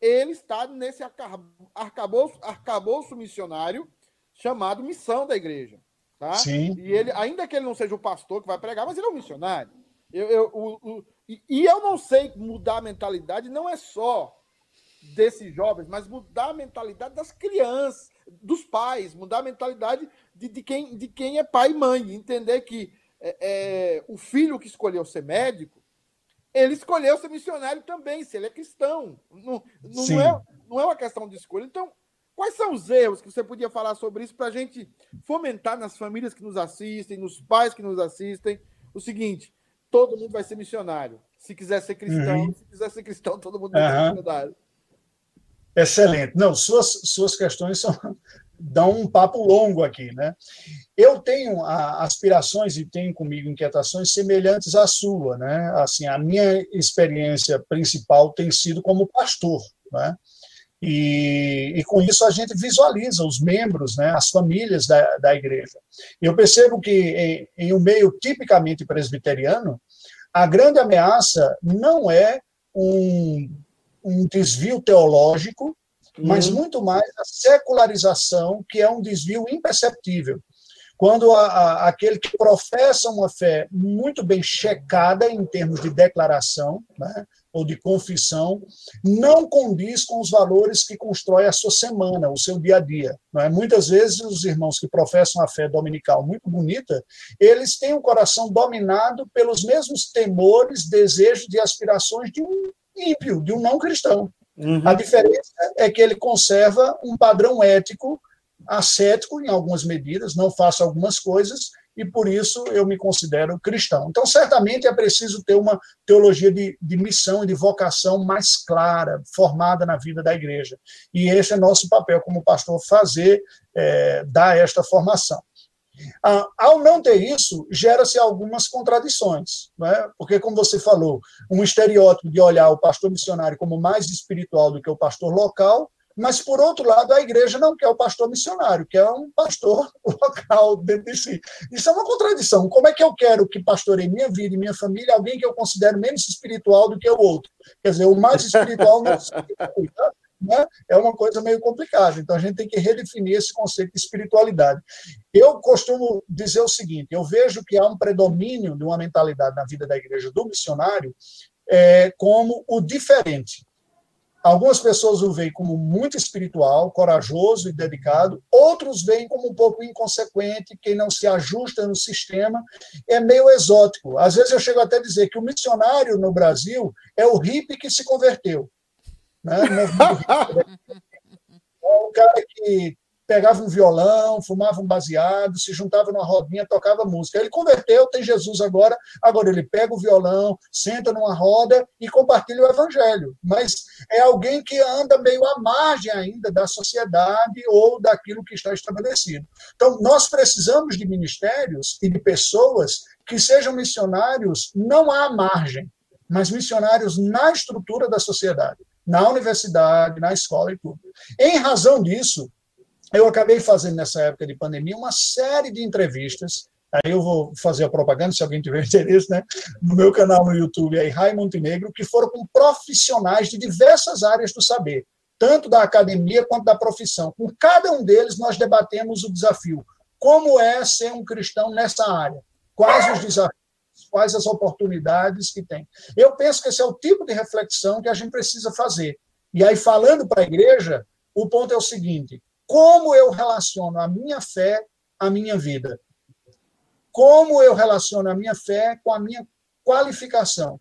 ele está nesse arcabouço, arcabouço missionário chamado missão da igreja. Tá? Sim. E ele, ainda que ele não seja o pastor que vai pregar, mas ele é um missionário. Eu, eu, o, o, e, e eu não sei mudar a mentalidade, não é só desses jovens, mas mudar a mentalidade das crianças, dos pais, mudar a mentalidade de, de, quem, de quem é pai e mãe, entender que é, é, o filho que escolheu ser médico, ele escolheu ser missionário também, se ele é cristão. Não, não, é, não é uma questão de escolha. Então, quais são os erros que você podia falar sobre isso para a gente fomentar nas famílias que nos assistem, nos pais que nos assistem, o seguinte: todo mundo vai ser missionário. Se quiser ser cristão, uhum. se quiser ser cristão, todo mundo vai uhum. ser missionário. Excelente. Não, suas, suas questões são, dão um papo longo aqui, né? Eu tenho aspirações e tenho comigo inquietações semelhantes à sua, né? Assim, a minha experiência principal tem sido como pastor, né? E, e, com isso a gente visualiza os membros, né, as famílias da, da igreja. Eu percebo que em, em um meio tipicamente presbiteriano, a grande ameaça não é um um desvio teológico, mas uhum. muito mais a secularização, que é um desvio imperceptível. Quando a, a, aquele que professa uma fé muito bem checada em termos de declaração, né, ou de confissão, não condiz com os valores que constrói a sua semana, o seu dia a dia. Não é? Muitas vezes os irmãos que professam a fé dominical muito bonita, eles têm o um coração dominado pelos mesmos temores, desejos e aspirações de um ímpio, de um não cristão. Uhum. A diferença é que ele conserva um padrão ético, ascético em algumas medidas, não faço algumas coisas, e por isso eu me considero cristão. Então, certamente é preciso ter uma teologia de, de missão e de vocação mais clara, formada na vida da igreja. E esse é nosso papel como pastor, fazer, é, dar esta formação. Ah, ao não ter isso, gera-se algumas contradições, né? porque, como você falou, um estereótipo de olhar o pastor missionário como mais espiritual do que o pastor local, mas, por outro lado, a igreja não quer o pastor missionário, quer um pastor local dentro de si. Isso é uma contradição. Como é que eu quero que pastoreie minha vida e minha família alguém que eu considero menos espiritual do que o outro? Quer dizer, o mais espiritual não é espiritual né, é uma coisa meio complicada. Então, a gente tem que redefinir esse conceito de espiritualidade. Eu costumo dizer o seguinte: eu vejo que há um predomínio de uma mentalidade na vida da igreja do missionário é, como o diferente. Algumas pessoas o veem como muito espiritual, corajoso e dedicado, outros veem como um pouco inconsequente, quem não se ajusta no sistema, é meio exótico. Às vezes eu chego até a dizer que o missionário no Brasil é o hippie que se converteu. Né? o cara que pegava um violão, fumava um baseado, se juntava numa rodinha, tocava música. Ele converteu, tem Jesus agora, agora ele pega o violão, senta numa roda e compartilha o evangelho. Mas é alguém que anda meio à margem ainda da sociedade ou daquilo que está estabelecido. Então, nós precisamos de ministérios e de pessoas que sejam missionários não à margem, mas missionários na estrutura da sociedade na universidade, na escola e tudo. Em razão disso, eu acabei fazendo nessa época de pandemia uma série de entrevistas. Aí eu vou fazer a propaganda, se alguém tiver interesse, né? No meu canal no YouTube, aí, Rai Montenegro, que foram com profissionais de diversas áreas do saber, tanto da academia quanto da profissão. Com cada um deles, nós debatemos o desafio. Como é ser um cristão nessa área? Quais os desafios? Quais as oportunidades que tem. Eu penso que esse é o tipo de reflexão que a gente precisa fazer. E aí, falando para a igreja, o ponto é o seguinte: como eu relaciono a minha fé à minha vida? Como eu relaciono a minha fé com a minha qualificação?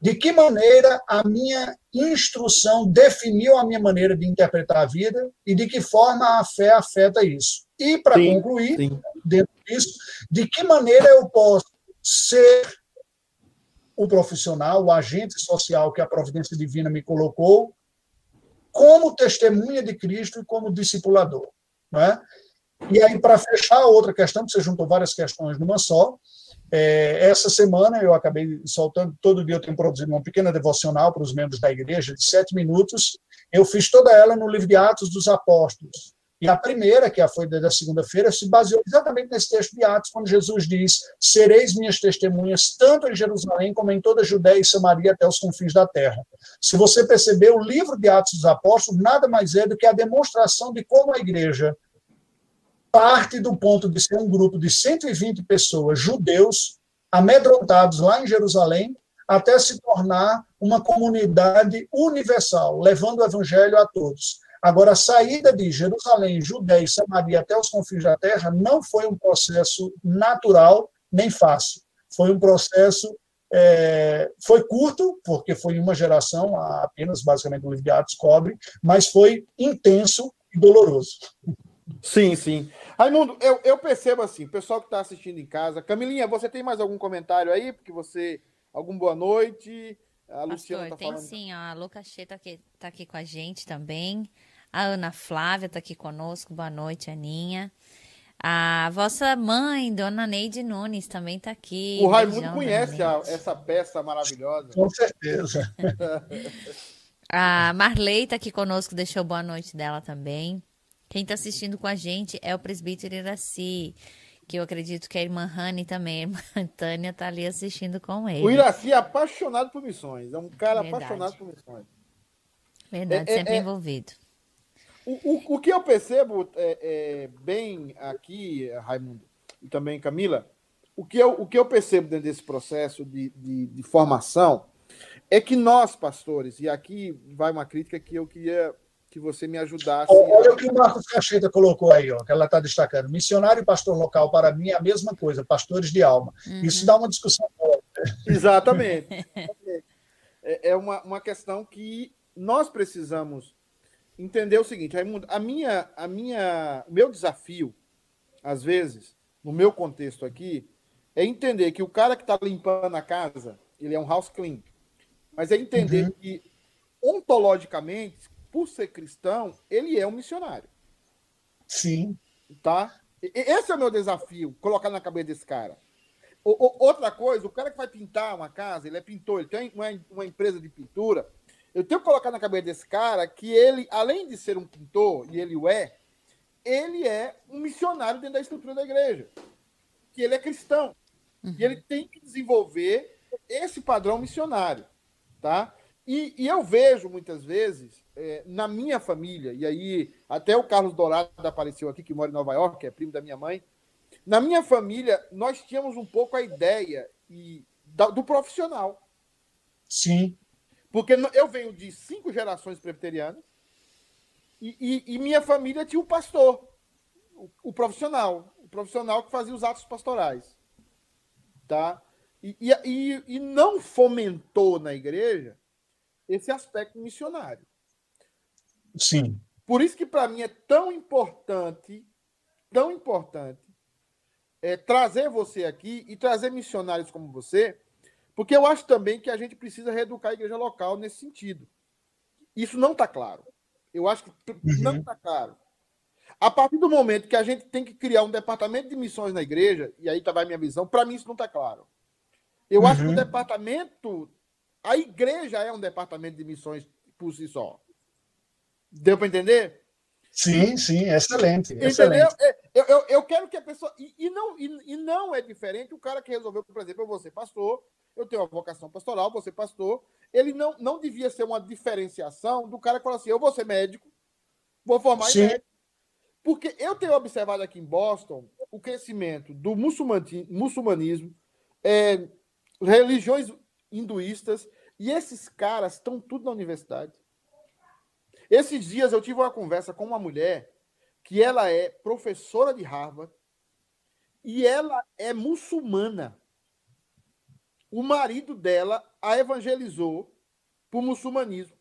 De que maneira a minha instrução definiu a minha maneira de interpretar a vida e de que forma a fé afeta isso? E, para concluir, sim. dentro disso, de que maneira eu posso ser o profissional, o agente social que a providência divina me colocou, como testemunha de Cristo e como discipulador. Não é? E aí, para fechar outra questão, que você juntou várias questões numa só, é, essa semana eu acabei soltando, todo dia eu tenho produzido uma pequena devocional para os membros da igreja, de sete minutos. Eu fiz toda ela no livro de Atos dos Apóstolos. E a primeira, que é foi da segunda-feira, se baseou exatamente nesse texto de Atos, quando Jesus diz: Sereis minhas testemunhas, tanto em Jerusalém como em toda a Judéia e Samaria até os confins da terra. Se você perceber, o livro de Atos dos Apóstolos nada mais é do que a demonstração de como a igreja parte do ponto de ser um grupo de 120 pessoas, judeus, amedrontados lá em Jerusalém, até se tornar uma comunidade universal, levando o evangelho a todos. Agora, a saída de Jerusalém, Judéia e Samaria até os confins da terra não foi um processo natural nem fácil. Foi um processo. É, foi curto, porque foi uma geração, apenas basicamente o livro de Atos cobre, mas foi intenso e doloroso. Sim, sim. Raimundo, eu, eu percebo assim, pessoal que está assistindo em casa. Camilinha, você tem mais algum comentário aí? Porque você. Algum boa noite? A Luciana Pastor, tá tem falando... sim, ó, a Lucas está aqui, tá aqui com a gente também. A Ana Flávia está aqui conosco. Boa noite, Aninha. A vossa mãe, Dona Neide Nunes, também está aqui. O Raimundo Beijão, conhece a, essa peça maravilhosa. Com certeza. a Marley está aqui conosco, deixou boa noite dela também. Quem está assistindo com a gente é o presbítero Iraci, que eu acredito que a irmã Rani também, a irmã Tânia está ali assistindo com ele. O Iraci é apaixonado por missões, é um cara Verdade. apaixonado por missões. Verdade, é, sempre é, é envolvido. O, o, o que eu percebo é, é, bem aqui, Raimundo, e também Camila, o que eu, o que eu percebo dentro desse processo de, de, de formação é que nós, pastores, e aqui vai uma crítica que eu queria que você me ajudasse. Olha o que o Marcos Cacheta colocou aí, ó, que ela está destacando. Missionário e pastor local, para mim, é a mesma coisa, pastores de alma. Uhum. Isso dá uma discussão boa. Exatamente. é, é uma, uma questão que nós precisamos entender o seguinte, Raimundo, a minha, a minha, o meu desafio, às vezes, no meu contexto aqui, é entender que o cara que está limpando a casa, ele é um house clean. Mas é entender uhum. que, ontologicamente, por ser cristão, ele é um missionário. Sim. Tá? Esse é o meu desafio, colocar na cabeça desse cara. O, o, outra coisa, o cara que vai pintar uma casa, ele é pintor, ele tem uma, uma empresa de pintura, eu tenho que colocar na cabeça desse cara que ele, além de ser um pintor, e ele o é, ele é um missionário dentro da estrutura da igreja. Que ele é cristão. Uhum. E ele tem que desenvolver esse padrão missionário. Tá? E, e eu vejo muitas vezes, é, na minha família, e aí até o Carlos Dourado apareceu aqui, que mora em Nova York, que é primo da minha mãe. Na minha família, nós tínhamos um pouco a ideia e, da, do profissional. Sim. Porque eu venho de cinco gerações presbiterianas e, e, e minha família tinha o pastor, o, o, profissional, o profissional que fazia os atos pastorais. Tá? E, e, e não fomentou na igreja esse aspecto missionário. Sim. Por isso que para mim é tão importante, tão importante, é, trazer você aqui e trazer missionários como você, porque eu acho também que a gente precisa reeducar a igreja local nesse sentido. Isso não está claro. Eu acho que uhum. não está claro. A partir do momento que a gente tem que criar um departamento de missões na igreja, e aí está a minha visão, para mim isso não está claro. Eu uhum. acho que o uhum. departamento. A igreja é um departamento de missões por si só. Deu para entender? Sim, sim, excelente. Entendeu? Excelente. É, eu, eu, eu, quero que a pessoa. E, e não, e, e, não é diferente o cara que resolveu, por exemplo, eu vou ser pastor, eu tenho uma vocação pastoral, você pastor. Ele não, não devia ser uma diferenciação do cara que fala assim: eu vou ser médico, vou formar Sim. em médico. Porque eu tenho observado aqui em Boston o crescimento do muçulmanismo, é, religiões hinduístas, e esses caras estão tudo na universidade. Esses dias eu tive uma conversa com uma mulher que ela é professora de Harvard e ela é muçulmana o marido dela a evangelizou para o muçulmanismo.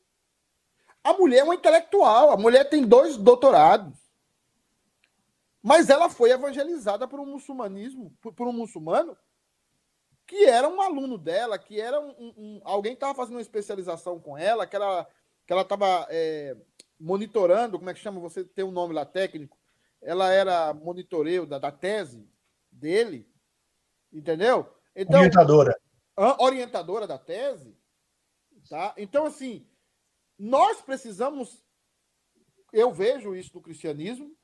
A mulher é uma intelectual, a mulher tem dois doutorados. Mas ela foi evangelizada por um muçulmanismo, por, por um muçulmano que era um aluno dela, que era um, um alguém estava fazendo uma especialização com ela, que ela que ela estava é, monitorando, como é que chama? Você tem um nome lá técnico. Ela era monitoreio da, da tese dele, entendeu? Então, Orientadora orientadora da tese. Tá? Então, assim, nós precisamos. Eu vejo isso no cristianismo,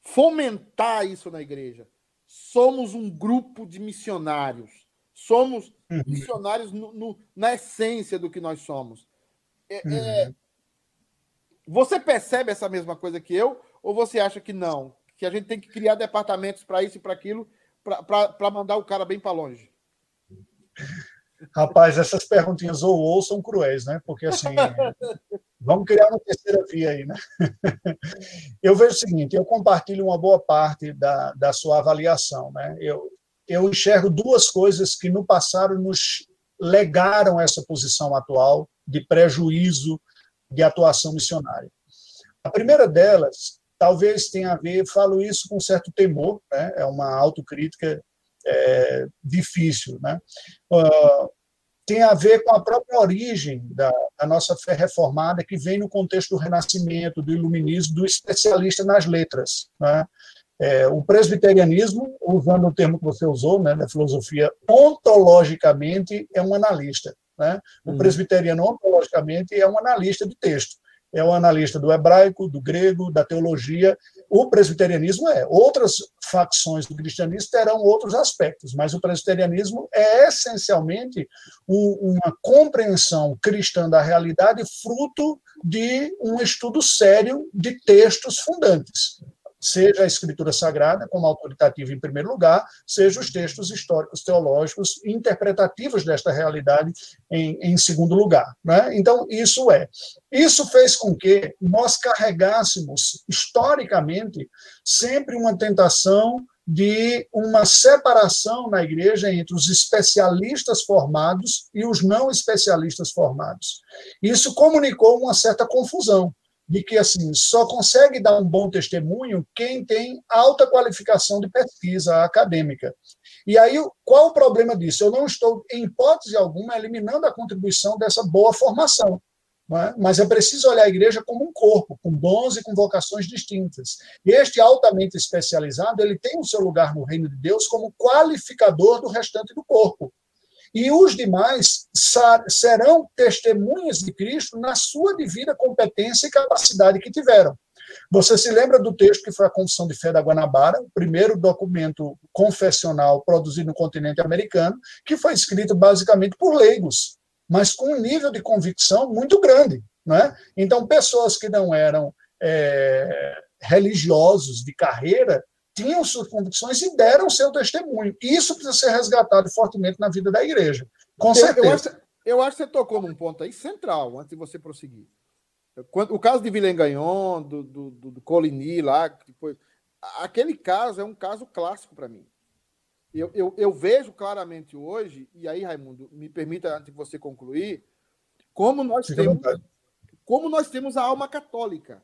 fomentar isso na igreja. Somos um grupo de missionários. Somos uhum. missionários no, no, na essência do que nós somos. É, é uhum. é, você percebe essa mesma coisa que eu? Ou você acha que não? Que a gente tem que criar departamentos para isso e para aquilo, para mandar o cara bem para longe? Rapaz, essas perguntinhas ou ou são cruéis, né? Porque assim, vamos criar uma terceira via aí, né? Eu vejo o seguinte, eu compartilho uma boa parte da, da sua avaliação, né? Eu, eu enxergo duas coisas que no passado nos legaram essa posição atual de prejuízo de atuação missionária. A primeira delas, talvez tenha a ver, falo isso com certo temor, né? é uma autocrítica é, difícil. Né? Uh, tem a ver com a própria origem da, da, nossa fé reformada, que vem no contexto do Renascimento, do Iluminismo, do especialista nas letras. Né? É, o presbiterianismo, usando o termo que você usou, né, da filosofia, ontologicamente é um analista. Né? O uhum. presbiteriano, ontologicamente, é um analista de texto é um analista do hebraico, do grego, da teologia. O presbiterianismo é. Outras facções do cristianismo terão outros aspectos, mas o presbiterianismo é essencialmente uma compreensão cristã da realidade fruto de um estudo sério de textos fundantes seja a escritura sagrada como autoritativa em primeiro lugar, seja os textos históricos teológicos interpretativos desta realidade em, em segundo lugar. Né? Então, isso é. Isso fez com que nós carregássemos, historicamente, sempre uma tentação de uma separação na igreja entre os especialistas formados e os não especialistas formados. Isso comunicou uma certa confusão de que assim só consegue dar um bom testemunho quem tem alta qualificação de pesquisa acadêmica. E aí, qual o problema disso? Eu não estou, em hipótese alguma, eliminando a contribuição dessa boa formação. É? Mas é preciso olhar a igreja como um corpo, com dons e com vocações distintas. E este altamente especializado, ele tem o seu lugar no reino de Deus como qualificador do restante do corpo e os demais serão testemunhas de Cristo na sua devida competência e capacidade que tiveram. Você se lembra do texto que foi a Confissão de Fé da Guanabara, o primeiro documento confessional produzido no continente americano, que foi escrito basicamente por leigos, mas com um nível de convicção muito grande. Né? Então, pessoas que não eram é, religiosos de carreira tinham suas convicções e deram seu testemunho. Isso precisa ser resgatado fortemente na vida da igreja. Com certeza. Eu acho, eu acho que você tocou num ponto aí central, antes de você prosseguir. O caso de Villenganhon, do, do, do Coligny lá, depois, aquele caso é um caso clássico para mim. Eu, eu, eu, vejo claramente hoje, e aí, Raimundo, me permita, antes de você concluir, como nós temos como nós temos a alma católica.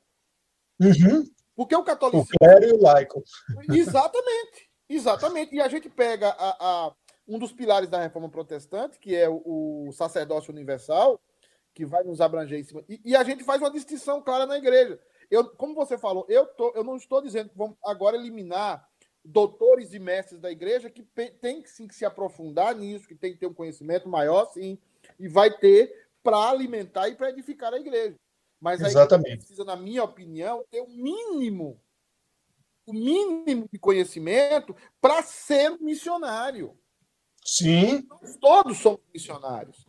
Uhum. Porque o catolicismo. O clero e o laico. Exatamente. Exatamente. E a gente pega a, a, um dos pilares da reforma protestante, que é o, o, sacerdócio universal, que vai nos abranger em cima. E, e, a gente faz uma distinção clara na igreja. Eu, como você falou, eu, tô, eu não estou dizendo que vamos agora eliminar doutores e mestres da igreja que tem sim que se aprofundar nisso, que tem que ter um conhecimento maior, sim, e vai ter para alimentar e para edificar a igreja. Mas Exatamente. aí precisa, na minha opinião, ter o um mínimo, o mínimo de conhecimento para ser um missionário. Sim. Nós todos somos missionários.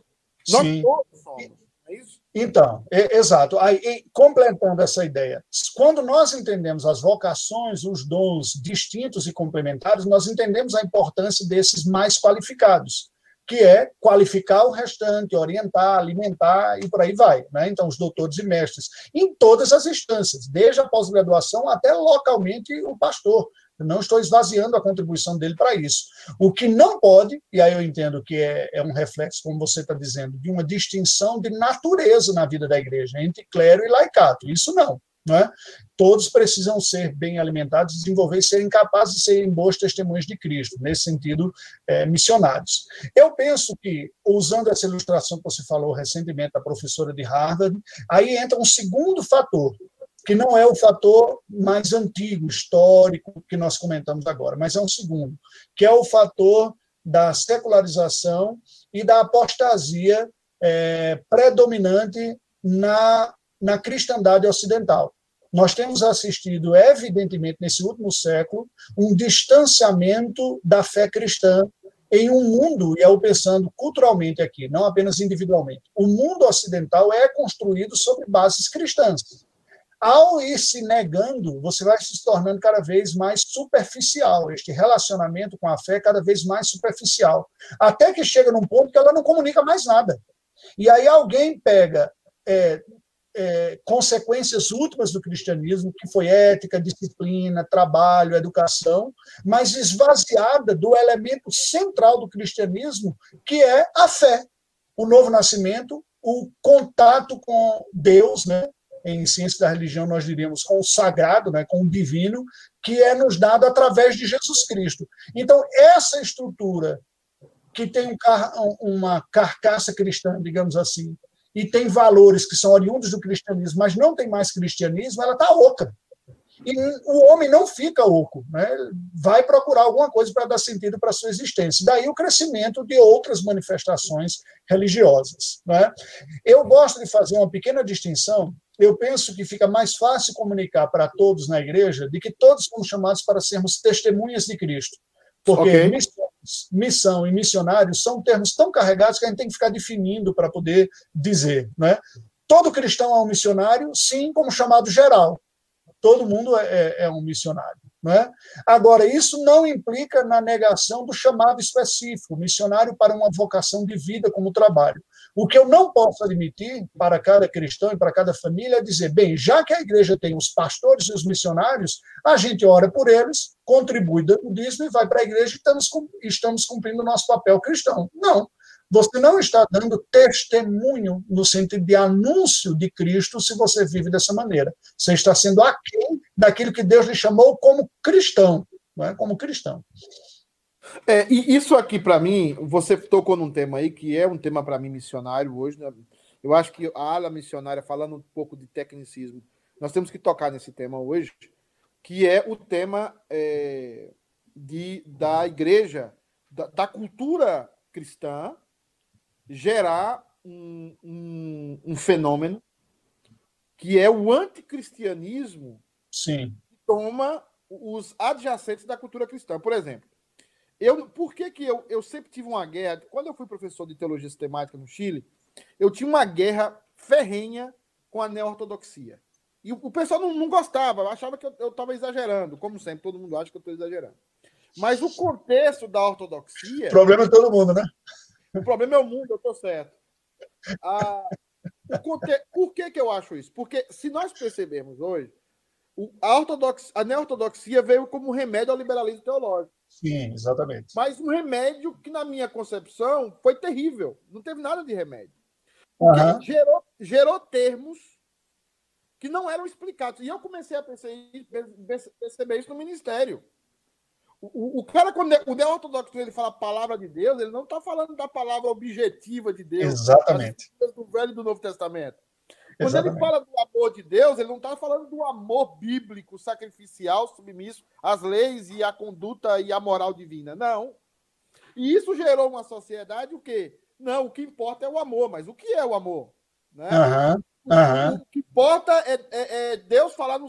Nós Sim. todos somos. É isso? Então, é, exato. Aí, completando essa ideia, quando nós entendemos as vocações, os dons distintos e complementares, nós entendemos a importância desses mais qualificados que é qualificar o restante, orientar, alimentar e por aí vai. Né? Então, os doutores e mestres, em todas as instâncias, desde a pós-graduação até localmente o pastor. Eu não estou esvaziando a contribuição dele para isso. O que não pode, e aí eu entendo que é, é um reflexo, como você está dizendo, de uma distinção de natureza na vida da igreja, entre clero e laicato. Isso não. Né? Todos precisam ser bem alimentados, desenvolver e serem capazes de serem boas testemunhas de Cristo, nesse sentido, é, missionários. Eu penso que, usando essa ilustração que você falou recentemente, da professora de Harvard, aí entra um segundo fator, que não é o fator mais antigo, histórico, que nós comentamos agora, mas é um segundo, que é o fator da secularização e da apostasia é, predominante na, na cristandade ocidental. Nós temos assistido, evidentemente, nesse último século, um distanciamento da fé cristã em um mundo, e eu pensando culturalmente aqui, não apenas individualmente, o mundo ocidental é construído sobre bases cristãs. Ao ir se negando, você vai se tornando cada vez mais superficial, este relacionamento com a fé é cada vez mais superficial, até que chega num ponto que ela não comunica mais nada. E aí alguém pega é, é, consequências últimas do cristianismo, que foi ética, disciplina, trabalho, educação, mas esvaziada do elemento central do cristianismo, que é a fé, o novo nascimento, o contato com Deus, né? em ciência da religião nós diríamos com o sagrado, né, com o divino, que é nos dado através de Jesus Cristo. Então, essa estrutura que tem um car uma carcaça cristã, digamos assim, e tem valores que são oriundos do cristianismo, mas não tem mais cristianismo, ela está oca. E o homem não fica oco, né? vai procurar alguma coisa para dar sentido para a sua existência. Daí o crescimento de outras manifestações religiosas. Né? Eu gosto de fazer uma pequena distinção. Eu penso que fica mais fácil comunicar para todos na igreja de que todos somos chamados para sermos testemunhas de Cristo. Porque okay. missões, missão e missionários são termos tão carregados que a gente tem que ficar definindo para poder dizer. Né? Todo cristão é um missionário, sim, como chamado geral. Todo mundo é, é, é um missionário. Né? Agora, isso não implica na negação do chamado específico, missionário para uma vocação de vida como trabalho. O que eu não posso admitir para cada cristão e para cada família é dizer, bem, já que a igreja tem os pastores e os missionários, a gente ora por eles, contribui dando dízimo e vai para a igreja e estamos, estamos cumprindo o nosso papel cristão. Não. Você não está dando testemunho no sentido de anúncio de Cristo se você vive dessa maneira. Você está sendo aquém daquilo que Deus lhe chamou como cristão, não é? como cristão. É, e isso aqui, para mim, você tocou num tema aí que é um tema para mim missionário hoje. Né? Eu acho que a ala missionária, falando um pouco de tecnicismo, nós temos que tocar nesse tema hoje, que é o tema é, de, da igreja, da, da, cultura cristã, gerar um, um, um fenômeno que é o anticristianismo Sim. que toma os adjacentes da cultura cristã. Por exemplo, eu, por que, que eu, eu sempre tive uma guerra? Quando eu fui professor de teologia sistemática no Chile, eu tinha uma guerra ferrenha com a neo-ortodoxia. E o, o pessoal não, não, gostava, achava que eu estava exagerando, como sempre, todo mundo acha que eu estou exagerando. Mas o contexto da ortodoxia. O problema é todo mundo, né? O problema é o mundo, eu estou certo. Ah, conte... Por que, que eu acho isso? Porque se nós percebermos hoje, a, a neo-ortodoxia veio como remédio ao liberalismo teológico. Sim, exatamente. Mas um remédio que, na minha concepção, foi terrível. Não teve nada de remédio. Uhum. Gerou, gerou termos que não eram explicados. E eu comecei a perceber isso no ministério. O, o, cara, quando é, o neo-ortodoxo ele fala a palavra de Deus, ele não está falando da palavra objetiva de Deus. Exatamente. Do Velho e do Novo Testamento. Quando Exatamente. ele fala do amor de Deus, ele não está falando do amor bíblico, sacrificial, submisso às leis e à conduta e à moral divina. Não. E isso gerou uma sociedade o quê? Não, o que importa é o amor, mas o que é o amor? Né? Uhum, uhum. O, que importa é, é, é Deus falar no,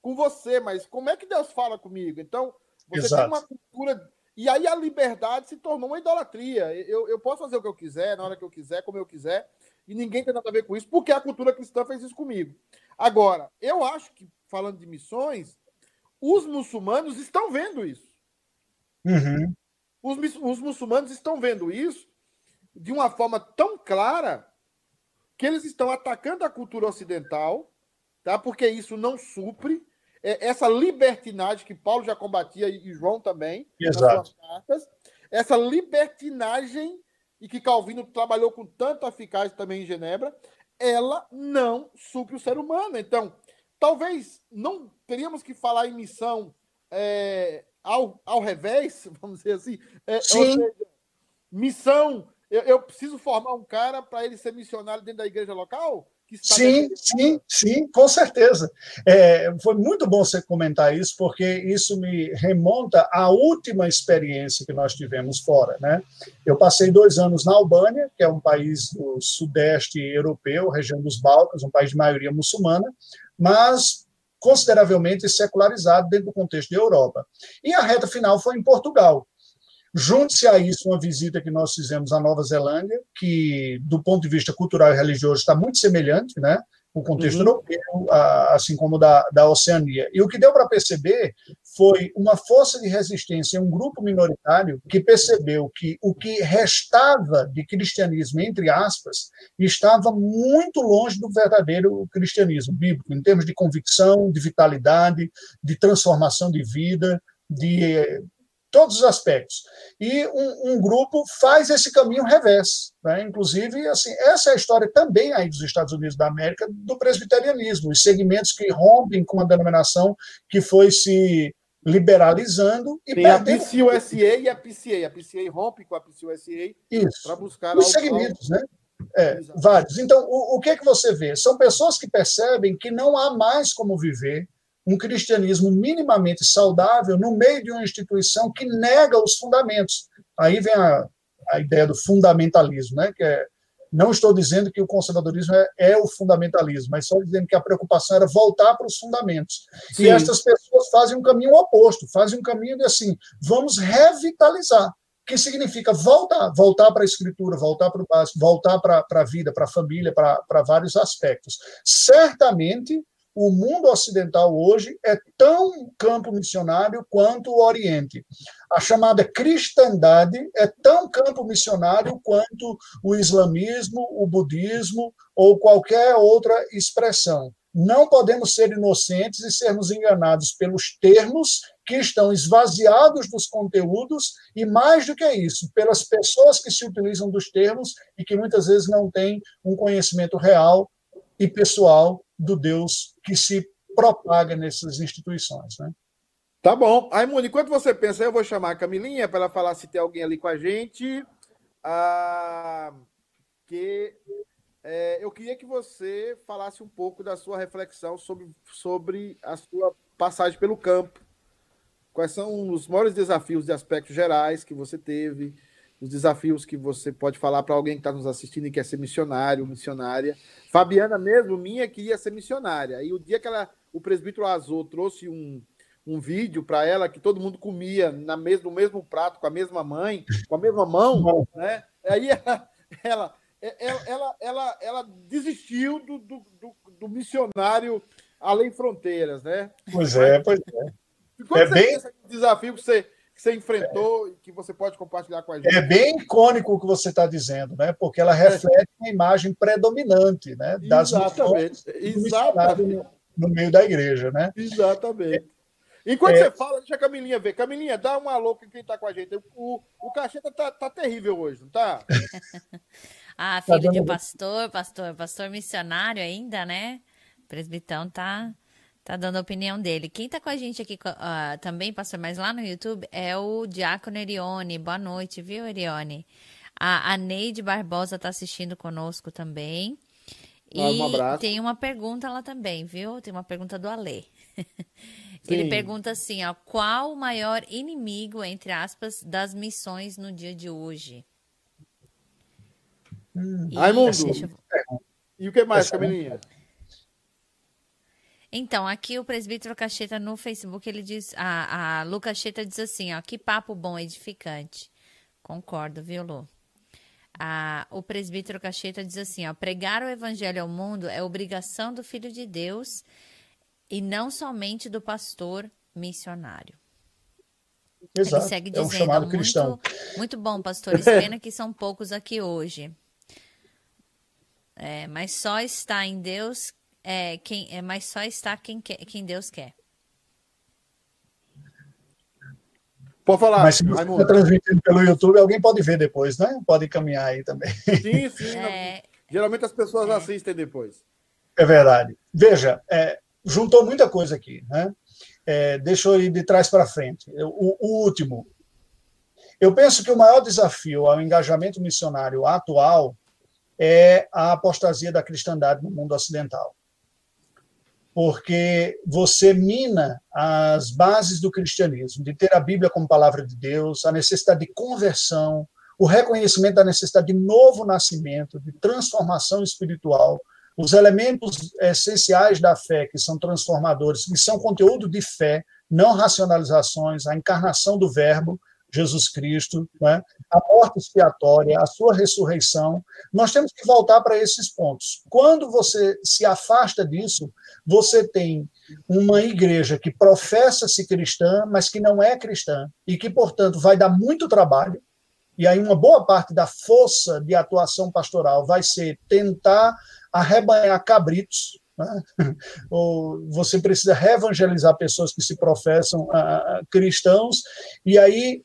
com você, mas como é que Deus fala comigo? Então, você Exato. tem uma cultura. E aí a liberdade se tornou uma idolatria. Eu, eu posso fazer o que eu quiser, na hora que eu quiser, como eu quiser e ninguém tem nada a ver com isso, porque a cultura cristã fez isso comigo. Agora, eu acho que, falando de missões, os muçulmanos estão vendo isso. Uhum. Os, os muçulmanos estão vendo isso de uma forma tão clara que eles estão atacando a cultura ocidental, tá? porque isso não supre é, essa libertinagem que Paulo já combatia e João também, Exato. nas suas cartas, essa libertinagem e que Calvino trabalhou com tanta eficácia também em Genebra, ela não supre o ser humano. Então, talvez não teríamos que falar em missão é, ao, ao revés, vamos dizer assim. É. Seja, missão, eu, eu, preciso formar um cara para ele ser missionário dentro da igreja local? Sim, sim, sim, com certeza. É, foi muito bom você comentar isso, porque isso me remonta à última experiência que nós tivemos fora. Né? Eu passei dois anos na Albânia, que é um país do sudeste europeu, região dos Balcãs, um país de maioria muçulmana, mas consideravelmente secularizado dentro do contexto da Europa. E a reta final foi em Portugal. Junte-se a isso uma visita que nós fizemos à Nova Zelândia, que, do ponto de vista cultural e religioso, está muito semelhante, né? o contexto uhum. europeu, assim como da, da Oceania. E o que deu para perceber foi uma força de resistência, um grupo minoritário que percebeu que o que restava de cristianismo, entre aspas, estava muito longe do verdadeiro cristianismo bíblico, em termos de convicção, de vitalidade, de transformação de vida, de todos os aspectos. E um, um grupo faz esse caminho reverso. Né? Inclusive, assim, essa é a história também aí dos Estados Unidos da América do presbiterianismo, os segmentos que rompem com a denominação que foi se liberalizando e Tem a PCUSA e a PCA. A PCA rompe com a PCUSA para buscar os segmentos, né? É, vários. Então, o, o que é que você vê? São pessoas que percebem que não há mais como viver um cristianismo minimamente saudável no meio de uma instituição que nega os fundamentos. Aí vem a, a ideia do fundamentalismo, né? que é, não estou dizendo que o conservadorismo é, é, o fundamentalismo, mas só dizendo que a preocupação era voltar para os fundamentos. Sim. E estas pessoas fazem um caminho oposto, fazem um caminho de assim, vamos revitalizar, que significa voltar, voltar para a escritura, voltar para o básico, voltar para a vida, para a família, para, para vários aspectos. Certamente o mundo ocidental hoje é tão campo missionário quanto o Oriente. A chamada cristandade é tão campo missionário quanto o islamismo, o budismo ou qualquer outra expressão. Não podemos ser inocentes e sermos enganados pelos termos que estão esvaziados dos conteúdos e, mais do que isso, pelas pessoas que se utilizam dos termos e que muitas vezes não têm um conhecimento real e pessoal do Deus que se propaga nessas instituições. Né? Tá bom. Raimundo, enquanto você pensa, eu vou chamar a Camilinha para ela falar se tem alguém ali com a gente. Ah, que é, eu queria que você falasse um pouco da sua reflexão sobre, sobre a sua passagem pelo campo. Quais são os maiores desafios de aspectos gerais que você teve? Os desafios que você pode falar para alguém que está nos assistindo e quer ser missionário, missionária. Fabiana mesmo, minha, queria ser missionária. E o dia que ela, o presbítero Azul trouxe um, um vídeo para ela que todo mundo comia na mesmo, no mesmo prato, com a mesma mãe, com a mesma mão, né? Aí ela, ela, ela, ela, ela, desistiu do, do, do, do missionário além fronteiras, né? Pois é, pois é. Quando é bem... desafio que você que você enfrentou e que você pode compartilhar com a gente. É bem icônico o que você está dizendo, né? porque ela reflete a imagem predominante né? das Exatamente. Exatamente. No, no, meio da igreja. Né? Exatamente. Enquanto é... você fala, deixa a Camilinha ver. Camilinha, dá uma louca quem está com a gente. O, o cacheta tá, tá terrível hoje, não tá? ah, filho tá de pastor, pastor, pastor missionário ainda, né? O presbitão tá Tá dando a opinião dele. Quem tá com a gente aqui uh, também, pastor, mas lá no YouTube, é o Diácono Erione. Boa noite, viu, Erione? A, a Neide Barbosa tá assistindo conosco também. E ah, um abraço. tem uma pergunta lá também, viu? Tem uma pergunta do Alê. Ele pergunta assim, ó, qual o maior inimigo, entre aspas, das missões no dia de hoje? Hum. E, Raimundo, eu... e o que mais, Camilinha? Então, aqui o presbítero Cacheta no Facebook, ele diz, a, a Lu Cacheta diz assim, ó, que papo bom, edificante. Concordo, viu, Lu? A, o presbítero Cacheta diz assim, ó, pregar o evangelho ao mundo é obrigação do Filho de Deus e não somente do pastor missionário. Exato. Ele segue dizendo, é um chamado cristão. Muito, muito bom, pastores, pena que são poucos aqui hoje. É, mas só está em Deus é, quem, é, mas só está quem, quer, quem Deus quer. Pode falar. Mas se você está transmitindo pelo YouTube, alguém pode ver depois, né? Pode caminhar aí também. Sim, sim. É... Geralmente as pessoas é. assistem depois. É verdade. Veja, é, juntou muita coisa aqui, né? É, deixa eu ir de trás para frente. O, o, último. Eu penso que o maior desafio ao engajamento missionário atual é a apostasia da cristandade no mundo ocidental porque você mina as bases do cristianismo, de ter a Bíblia como palavra de Deus, a necessidade de conversão, o reconhecimento da necessidade de novo nascimento, de transformação espiritual, Os elementos essenciais da fé, que são transformadores, que são conteúdo de fé, não racionalizações, a encarnação do Verbo, Jesus Cristo, é? a morte expiatória, a sua ressurreição. Nós temos que voltar para esses pontos. Quando você se afasta disso, você tem uma igreja que professa-se cristã, mas que não é cristã, e que, portanto, vai dar muito trabalho. E aí, uma boa parte da força de atuação pastoral vai ser tentar arrebanhar cabritos, né? ou você precisa reevangelizar pessoas que se professam uh, cristãos, e aí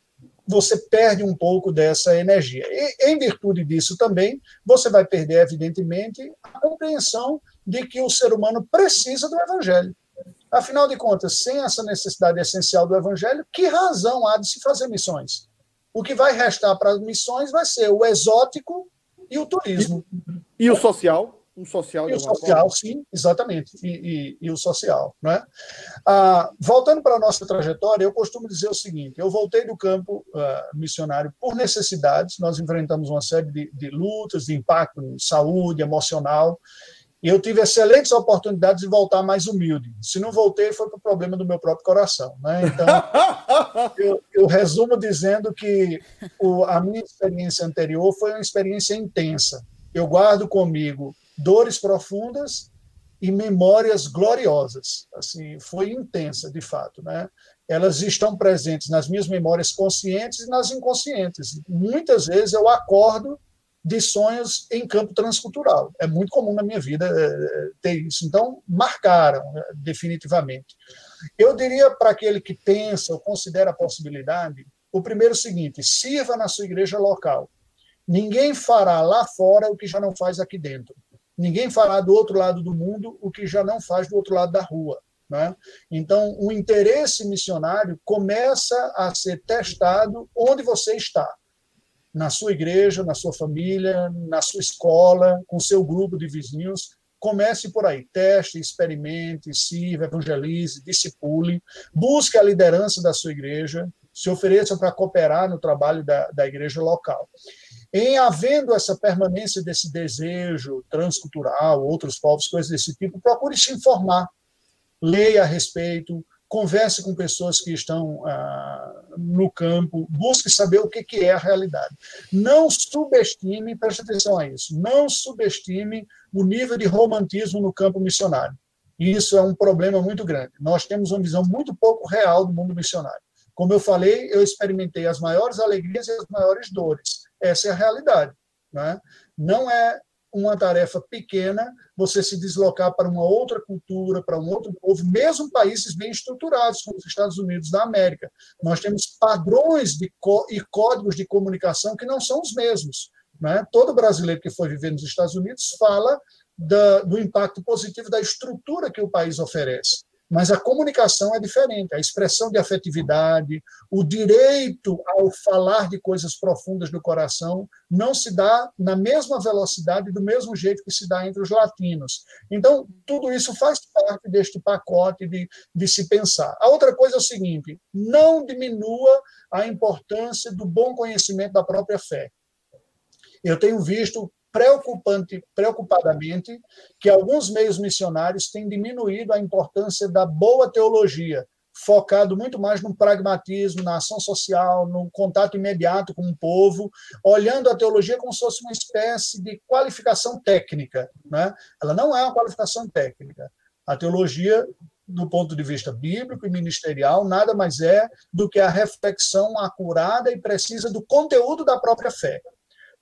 você perde um pouco dessa energia. E, em virtude disso também, você vai perder, evidentemente, a compreensão de que o ser humano precisa do evangelho. Afinal de contas, sem essa necessidade essencial do evangelho, que razão há de se fazer missões? O que vai restar para as missões vai ser o exótico e o turismo. E, e o social? Um social e o social, forma. sim, exatamente, e, e, e, o social. Né? Ah, voltando para a nossa trajetória, eu costumo dizer o seguinte: eu voltei do campo uh, missionário por necessidades, nós enfrentamos uma série de, de lutas, de impacto em saúde, emocional, e eu tive excelentes oportunidades de voltar mais humilde. Se não voltei, foi para o problema do meu próprio coração. Né? Então, eu, eu, resumo dizendo que o, a minha experiência anterior foi uma experiência intensa. Eu guardo comigo dores profundas e memórias gloriosas. Assim, foi intensa, de fato, né? Elas estão presentes nas minhas memórias conscientes e nas inconscientes. Muitas vezes eu acordo de sonhos em campo transcultural. É muito comum na minha vida é, ter isso. Então, marcaram né, definitivamente. Eu diria para aquele que pensa ou considera a possibilidade, o primeiro é o seguinte: sirva na sua igreja local. Ninguém fará lá fora o que já não faz aqui dentro. Ninguém fará do outro lado do mundo o que já não faz do outro lado da rua. Né? Então, o interesse missionário começa a ser testado onde você está. Na sua igreja, na sua família, na sua escola, com seu grupo de vizinhos. Comece por aí, teste, experimente, sirva, evangelize, discipule, busque a liderança da sua igreja, se ofereça para cooperar no trabalho da, da igreja local. Em havendo essa permanência desse desejo transcultural, outros povos, coisas desse tipo, procure se informar, leia a respeito, converse com pessoas que estão ah, no campo, busque saber o que, que é a realidade. Não subestime, preste atenção a isso, não subestime o nível de romantismo no campo missionário. Isso é um problema muito grande. Nós temos uma visão muito pouco real do mundo missionário. Como eu falei, eu experimentei as maiores alegrias e as maiores dores. Essa é a realidade. Né? Não é uma tarefa pequena você se deslocar para uma outra cultura, para um outro povo, mesmo países bem estruturados, como os Estados Unidos da América. Nós temos padrões e códigos de comunicação que não são os mesmos. Né? Todo brasileiro que foi viver nos Estados Unidos fala da, do impacto positivo da estrutura que o país oferece mas a comunicação é diferente, a expressão de afetividade, o direito ao falar de coisas profundas do coração não se dá na mesma velocidade, do mesmo jeito que se dá entre os latinos. Então, tudo isso faz parte deste pacote de, de se pensar. A outra coisa é o seguinte: não diminua a importância do bom conhecimento da própria fé. Eu tenho visto preocupante, preocupadamente que alguns meios missionários têm diminuído a importância da boa teologia, focado muito mais no pragmatismo, na ação social, no contato imediato com o povo, olhando a teologia como se fosse uma espécie de qualificação técnica. Né? Ela não é uma qualificação técnica. A teologia, do ponto de vista bíblico e ministerial, nada mais é do que a reflexão acurada e precisa do conteúdo da própria fé.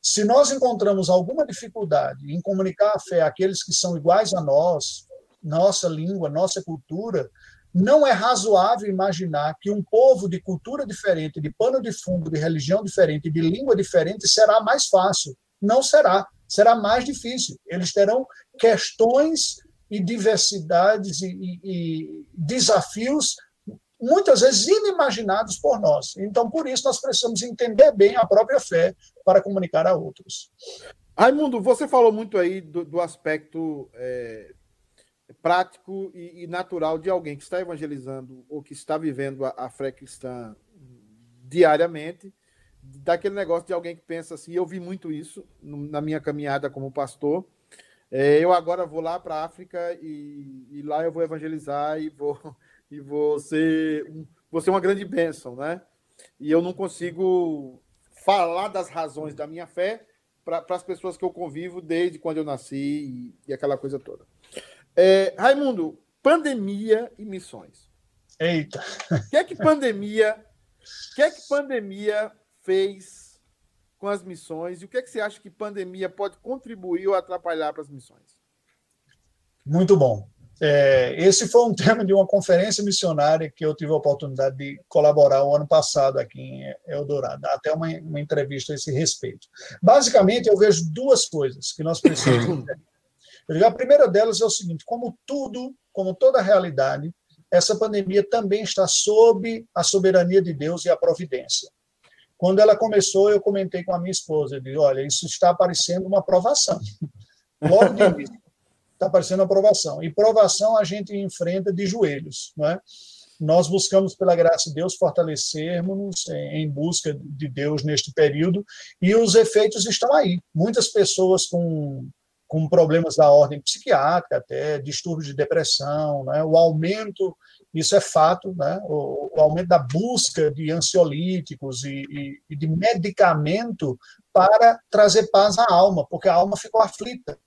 Se nós encontramos alguma dificuldade em comunicar a fé àqueles que são iguais a nós, nossa língua, nossa cultura, não é razoável imaginar que um povo de cultura diferente, de pano de fundo, de religião diferente, de língua diferente será mais fácil. Não será. Será mais difícil. Eles terão questões e diversidades e, e, e desafios muitas vezes inimaginados por nós. Então, por isso, nós precisamos entender bem a própria fé para comunicar a outros. Raimundo, você falou muito aí do, do aspecto é, prático e, e, natural de alguém que está evangelizando ou que está vivendo a, a fé cristã diariamente, daquele negócio de alguém que pensa assim. Eu vi muito isso na minha caminhada como pastor. É, eu agora vou lá para a África e, e, lá eu vou evangelizar e vou, e ser, vou ser uma grande bênção, né? E eu não consigo falar das razões da minha fé para as pessoas que eu convivo desde quando eu nasci e, e aquela coisa toda. É, Raimundo, pandemia e missões. Eita! O que é que pandemia, que é que pandemia fez com as missões e o que é que você acha que pandemia pode contribuir ou atrapalhar para as missões? Muito bom. É, esse foi um tema de uma conferência missionária que eu tive a oportunidade de colaborar o ano passado aqui em Eldorado, até uma, uma entrevista a esse respeito. Basicamente, eu vejo duas coisas que nós precisamos entender. A primeira delas é o seguinte: como tudo, como toda realidade, essa pandemia também está sob a soberania de Deus e a providência. Quando ela começou, eu comentei com a minha esposa, eu disse, olha, isso está parecendo uma provação. Logo de início, está parecendo uma provação. E provação a gente enfrenta de joelhos, não é? Nós buscamos, pela graça de Deus, fortalecermos em busca de Deus neste período, e os efeitos estão aí. Muitas pessoas com, com problemas da ordem psiquiátrica, até distúrbios de depressão, né? o aumento, isso é fato, né? o, o aumento da busca de ansiolíticos e, e, e de medicamento para trazer paz à alma, porque a alma ficou aflita.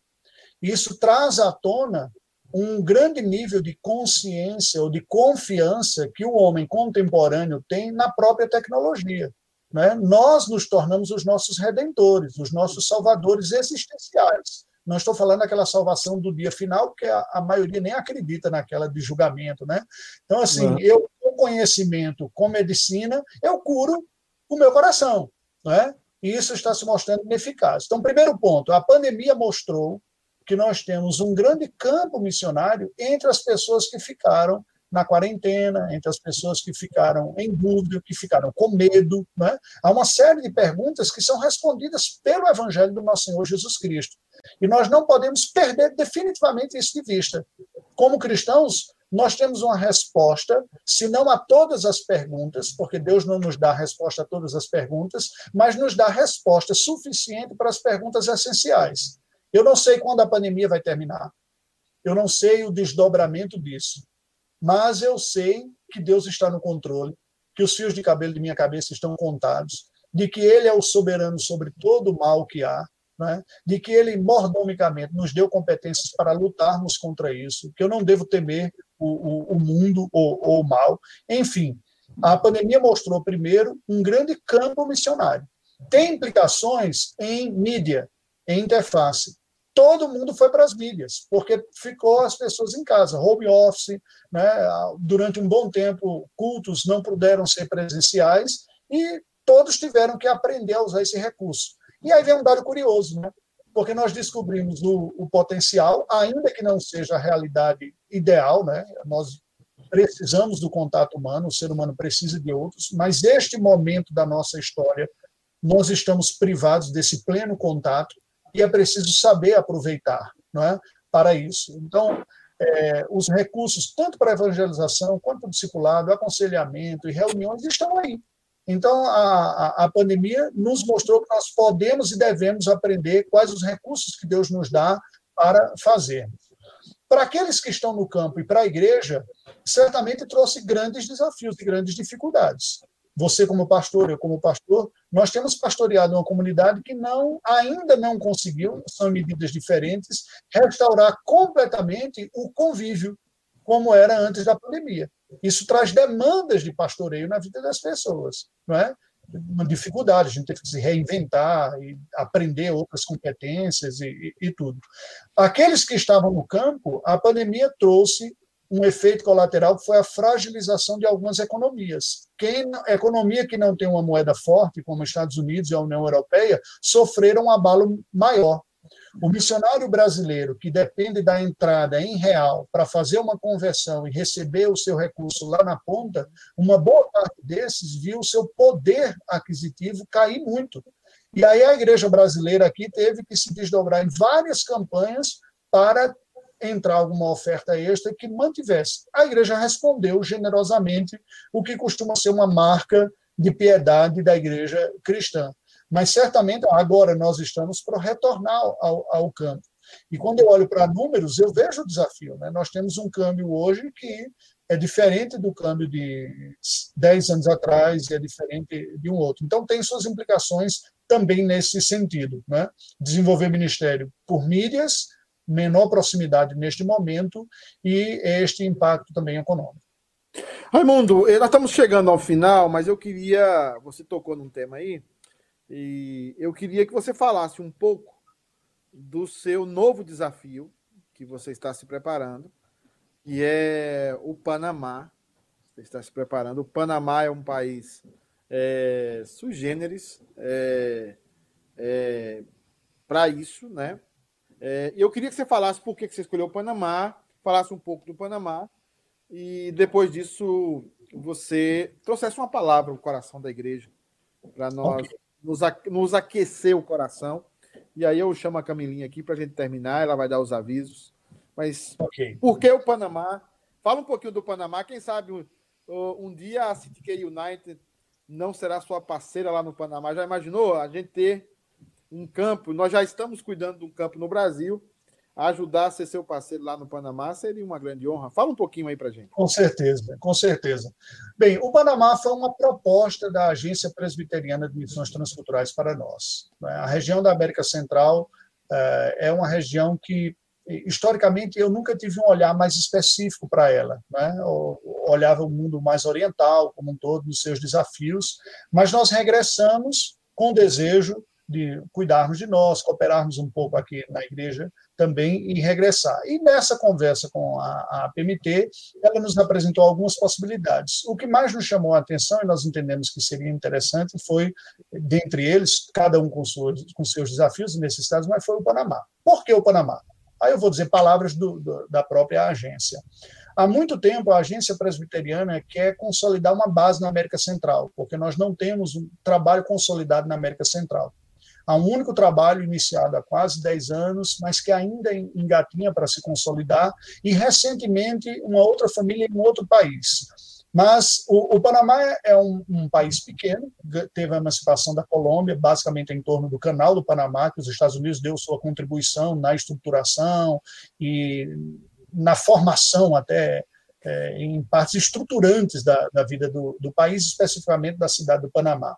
Isso traz à tona um grande nível de consciência ou de confiança que o homem contemporâneo tem na própria tecnologia. Né? Nós nos tornamos os nossos redentores, os nossos salvadores existenciais. Não estou falando daquela salvação do dia final, porque a, a maioria nem acredita naquela de julgamento. Né? Então, assim, uhum. eu, com conhecimento, com medicina, eu curo o meu coração. Né? E isso está se mostrando ineficaz. Então, primeiro ponto, a pandemia mostrou que nós temos um grande campo missionário entre as pessoas que ficaram na quarentena, entre as pessoas que ficaram em dúvida, que ficaram com medo. Né? Há uma série de perguntas que são respondidas pelo Evangelho do nosso Senhor Jesus Cristo. E nós não podemos perder definitivamente isso de vista. Como cristãos, nós temos uma resposta, se não a todas as perguntas, porque Deus não nos dá resposta a todas as perguntas, mas nos dá resposta suficiente para as perguntas essenciais. Eu não sei quando a pandemia vai terminar. Eu não sei o desdobramento disso. Mas eu sei que Deus está no controle, que os fios de cabelo de minha cabeça estão contados, de que Ele é o soberano sobre todo o mal que há, né? de que Ele, mordomicamente, nos deu competências para lutarmos contra isso, que eu não devo temer o, o, o mundo ou, ou o mal. Enfim, a pandemia mostrou, primeiro, um grande campo missionário. Tem implicações em mídia, em interface todo mundo foi para as mídias, porque ficou as pessoas em casa, home office, né? durante um bom tempo, cultos não puderam ser presenciais e todos tiveram que aprender a usar esse recurso. E aí vem um dado curioso, né? porque nós descobrimos o, o potencial, ainda que não seja a realidade ideal, né? nós precisamos do contato humano, o ser humano precisa de outros, mas este momento da nossa história, nós estamos privados desse pleno contato, e é preciso saber aproveitar não é, para isso. Então, é, os recursos, tanto para evangelização, quanto para discipulado, aconselhamento e reuniões, estão aí. Então, a, a, pandemia nos mostrou que nós podemos e devemos aprender quais os recursos que Deus nos dá para fazermos. Para aqueles que estão no campo e para a igreja, certamente trouxe grandes desafios e grandes dificuldades você como pastor, eu como pastor, nós temos pastoreado uma comunidade que não ainda não conseguiu, são medidas diferentes, restaurar completamente o convívio como era antes da pandemia. Isso traz demandas de pastoreio na vida das pessoas, não é? Uma dificuldade, a gente tem que se reinventar e aprender outras competências e, e, e tudo. Aqueles que estavam no campo, a pandemia trouxe um efeito colateral que foi a fragilização de algumas economias. Quem, economia que não tem uma moeda forte, como os Estados Unidos e a União Europeia, sofreram um abalo maior. O missionário brasileiro, que depende da entrada em real para fazer uma conversão e receber o seu recurso lá na ponta, uma boa parte desses viu o seu poder aquisitivo cair muito. E aí a igreja brasileira aqui teve que se desdobrar em várias campanhas para entrar alguma oferta extra que mantivesse. A igreja respondeu generosamente, o que costuma ser uma marca de piedade da igreja cristã. Mas certamente agora nós estamos para retornar ao, ao campo. E quando eu olho para números, eu vejo o desafio. Né? Nós temos um câmbio hoje que é diferente do câmbio de 10 anos atrás e é diferente de um outro. Então, tem suas implicações também nesse sentido. Né? Desenvolver ministério por mídias, menor proximidade neste momento e este impacto também econômico. Raimundo, eh, nós estamos chegando ao final, mas eu queria. Você tocou num tema aí, e eu queria que você falasse um pouco do seu novo desafio que você está se preparando, que é o Panamá. Você está se preparando. O Panamá é um país é, é, é, para isso, né? É, eu queria que você falasse por que você escolheu o Panamá, falasse um pouco do Panamá e depois disso você trouxesse uma palavra no coração da igreja para nós okay. nos, nos aquecer o coração. E aí eu chamo a Camilinha aqui para a gente terminar, ela vai dar os avisos. Mas okay. por que o Panamá? Fala um pouquinho do Panamá. Quem sabe um, um dia a CTK United não será sua parceira lá no Panamá. Já imaginou a gente ter um campo? Nós já estamos cuidando de um campo no Brasil ajudar a ser seu parceiro lá no Panamá seria uma grande honra. Fala um pouquinho aí para gente. Com certeza, com certeza. Bem, o Panamá foi uma proposta da Agência Presbiteriana de Missões Transculturais para nós. Né? A região da América Central eh, é uma região que historicamente eu nunca tive um olhar mais específico para ela, né? Olhava o mundo mais oriental como um todo nos seus desafios, mas nós regressamos com o desejo de cuidarmos de nós, cooperarmos um pouco aqui na igreja também e regressar. E nessa conversa com a, a PMT, ela nos apresentou algumas possibilidades. O que mais nos chamou a atenção, e nós entendemos que seria interessante, foi, dentre eles, cada um com, suas, com seus desafios e necessidades, mas foi o Panamá. Por que o Panamá? Aí eu vou dizer palavras do, do, da própria agência. Há muito tempo, a agência presbiteriana quer consolidar uma base na América Central, porque nós não temos um trabalho consolidado na América Central. Há um único trabalho iniciado há quase 10 anos, mas que ainda engatinha para se consolidar, e recentemente uma outra família em um outro país. Mas o, o Panamá é um, um, país pequeno, teve a emancipação da Colômbia, basicamente em torno do Canal do Panamá, que os Estados Unidos deu sua contribuição na estruturação e na formação até é, em partes estruturantes da, da vida do, do, país, especificamente da cidade do Panamá.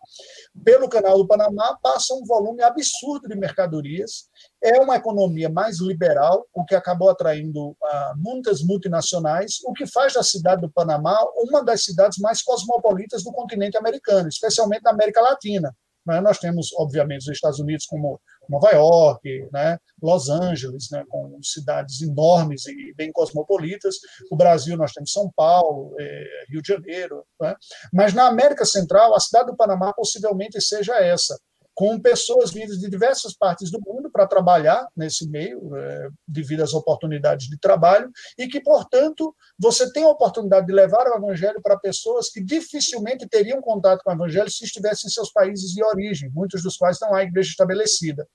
Pelo canal do Panamá passa um volume absurdo de mercadorias, é uma economia mais liberal, o que acabou atraindo ah, muitas multinacionais, o que faz da cidade do Panamá uma das cidades mais cosmopolitas do continente americano, especialmente na América Latina. Né? Nós temos, obviamente, os Estados Unidos como Nova York, né? Los Angeles, né? com cidades enormes e bem cosmopolitas. O Brasil, nós temos São Paulo, é, Rio de Janeiro. Né? Mas na América Central, a cidade do Panamá possivelmente seja essa com pessoas vindas de diversas partes do mundo para trabalhar nesse meio, é, devido às oportunidades de trabalho, e que, portanto, você tem a oportunidade de levar o evangelho para pessoas que dificilmente teriam contato com o evangelho se estivessem em seus países de origem, muitos dos quais estão a igreja estabelecida.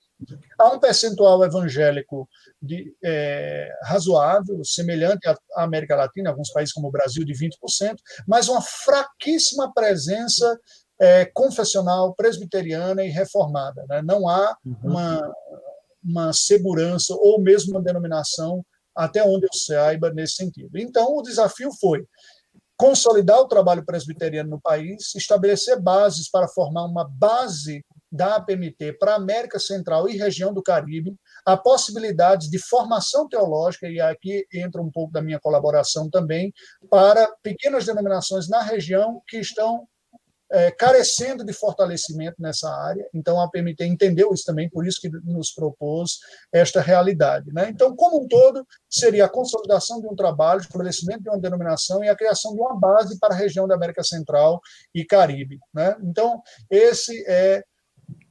Há um percentual evangélico de, é, razoável, semelhante à América Latina, alguns países como o Brasil, de 20%, mas uma fraquíssima presença é, confessional, presbiteriana e reformada. Né? Não há uhum. uma, uma segurança ou mesmo uma denominação, até onde eu saiba, nesse sentido. Então, o desafio foi consolidar o trabalho presbiteriano no país, estabelecer bases para formar uma base da APMT para a América Central e região do Caribe, a possibilidade de formação teológica, e aqui entra um pouco da minha colaboração também, para pequenas denominações na região que estão é, carecendo de fortalecimento nessa área. Então, a PMT entendeu isso também, por isso que nos propôs esta realidade. Né? Então, como um todo, seria a consolidação de um trabalho, estabelecimento de uma denominação e a criação de uma base para a região da América Central e Caribe. Né? Então, esse é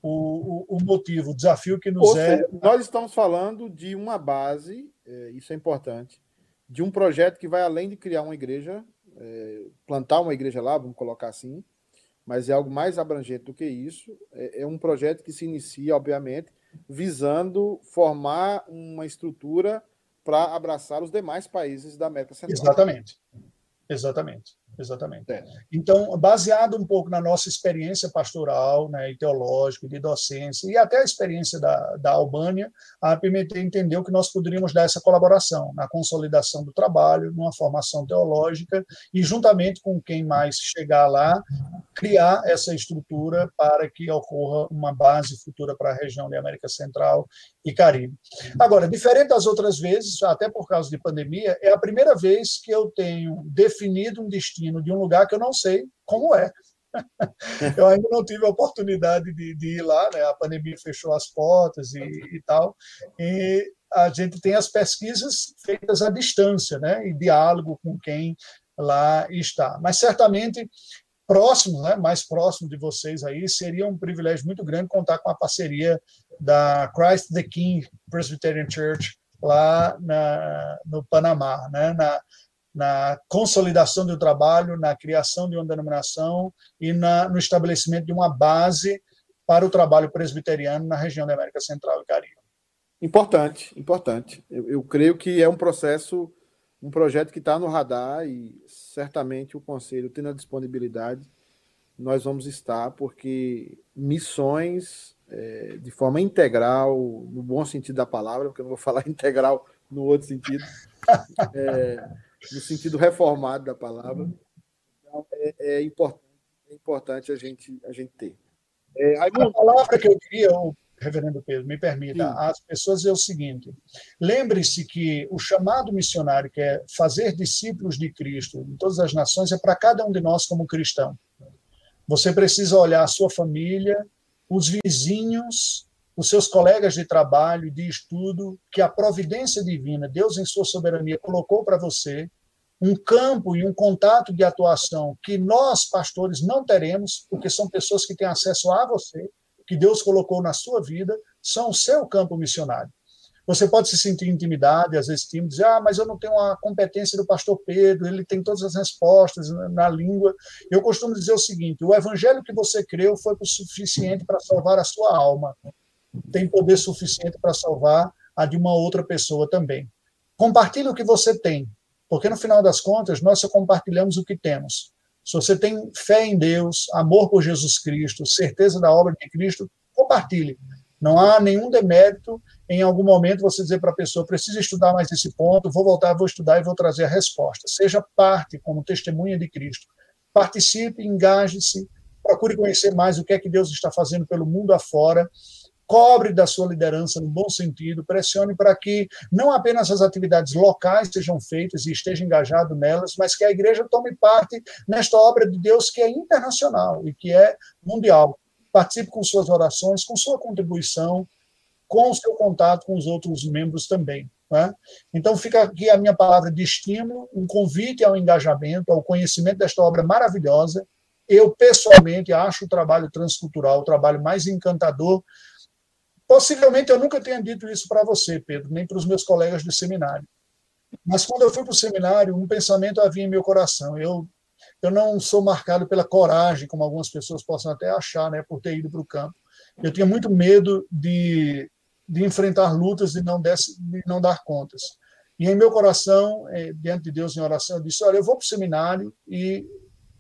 o, o, o motivo, o desafio que nos Ou é. Seja, nós estamos falando de uma base, é, isso é importante, de um projeto que vai além de criar uma igreja, é, plantar uma igreja lá, vamos colocar assim, mas é algo mais abrangente do que isso. É, é um projeto que se inicia, obviamente, visando formar uma estrutura para abraçar os demais países da América Central. Exatamente. Exatamente. Exatamente. É. Então, baseado um pouco na nossa experiência pastoral né, e teológica, de docência, e até a experiência da, da Albânia, a APMT entendeu que nós poderíamos dar essa colaboração na consolidação do trabalho, numa formação teológica, e juntamente com quem mais chegar lá, criar essa estrutura para que ocorra uma base futura para a região da América Central e Caribe. Agora, diferente das outras vezes, até por causa de pandemia, é a primeira vez que eu tenho definido um destino de um lugar que eu não sei como é. Eu ainda não tive a oportunidade de, de ir lá, né? a pandemia fechou as portas e, e tal, e a gente tem as pesquisas feitas à distância, né? e diálogo com quem lá está. Mas certamente próximo, né, mais próximo de vocês aí, seria um privilégio muito grande contar com a parceria da Christ the King Presbyterian Church lá na, no Panamá, né, na, na consolidação do trabalho, na criação de uma denominação e na, no estabelecimento de uma base para o trabalho presbiteriano na região da América Central e Caribe. Importante, importante. Eu, eu creio que é um processo um projeto que está no radar e certamente o Conselho, tendo a disponibilidade, nós vamos estar, porque missões é, de forma integral, no bom sentido da palavra, porque eu não vou falar integral no outro sentido, é, no sentido reformado da palavra, então, é, é, importante, é importante a gente, a gente ter. É, a palavra que eu queria, reverendo Pedro, me permita, Sim. as pessoas é o seguinte: lembre-se que o chamado missionário, que é fazer discípulos de Cristo em todas as nações, é para cada um de nós como cristão. Você precisa olhar a sua família, os vizinhos, os seus colegas de trabalho, de estudo, que a providência divina, Deus em sua soberania, colocou para você, um campo e um contato de atuação que nós, pastores, não teremos, porque são pessoas que têm acesso a você, que Deus colocou na sua vida são o seu campo missionário. Você pode se sentir intimidado, às vezes tímido, dizer, ah, mas eu não tenho a competência do pastor Pedro, ele tem todas as respostas na língua. Eu costumo dizer o seguinte: o evangelho que você creu foi o suficiente para salvar a sua alma. Tem poder suficiente para salvar a de uma outra pessoa também. Compartilhe o que você tem, porque no final das contas, nós só compartilhamos o que temos. Se você tem fé em Deus, amor por Jesus Cristo, certeza da obra de Cristo, compartilhe. Não há nenhum demérito em algum momento você dizer para a pessoa: preciso estudar mais esse ponto, vou voltar, vou estudar e vou trazer a resposta. Seja parte como testemunha de Cristo. Participe, engaje-se, procure conhecer mais o que é que Deus está fazendo pelo mundo afora cobre da sua liderança no bom sentido, pressione para que não apenas as atividades locais sejam feitas e esteja engajado nelas, mas que a igreja tome parte nesta obra de Deus que é internacional e que é mundial. Participe com suas orações, com sua contribuição, com o seu contato com os outros membros também. Né? Então, fica aqui a minha palavra de estímulo, um convite ao engajamento, ao conhecimento desta obra maravilhosa. Eu, pessoalmente, acho o trabalho transcultural o trabalho mais encantador Possivelmente eu nunca tenha dito isso para você, Pedro, nem para os meus colegas do seminário. Mas quando eu fui para o seminário, um pensamento havia em meu coração. Eu, eu não sou marcado pela coragem, como algumas pessoas possam até achar, né, por ter ido para o campo. Eu tinha muito medo de, de enfrentar lutas e não, desse, de não dar contas. E em meu coração, eh, diante de Deus em oração, eu disse: Olha, eu vou para o seminário e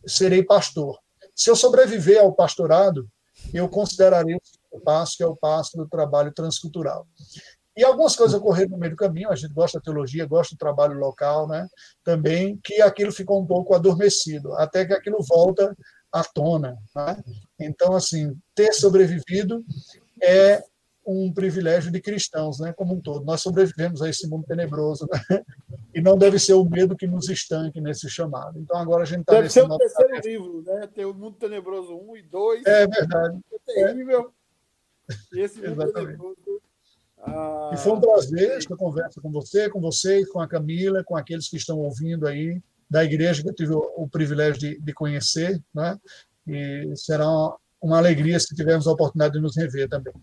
serei pastor. Se eu sobreviver ao pastorado, eu considerarei passo, que é o passo do trabalho transcultural. E algumas coisas ocorreram no meio do caminho, a gente gosta da teologia, gosta do trabalho local, né? Também que aquilo ficou um pouco adormecido, até que aquilo volta à tona, né? Então, assim, ter sobrevivido é um privilégio de cristãos, né, como um todo. Nós sobrevivemos a esse mundo tenebroso, né? e não deve ser o medo que nos estanque nesse chamado. Então agora a gente está nesse ser o terceiro livro, né? Tem o Mundo Tenebroso 1 e 2. É verdade. É terrível. Esse ah, e foi um prazer esta conversa com você, com vocês, com a Camila, com aqueles que estão ouvindo aí da igreja que eu tive o, o privilégio de, de, conhecer, né? E será uma, uma, alegria se tivermos a oportunidade de nos rever também.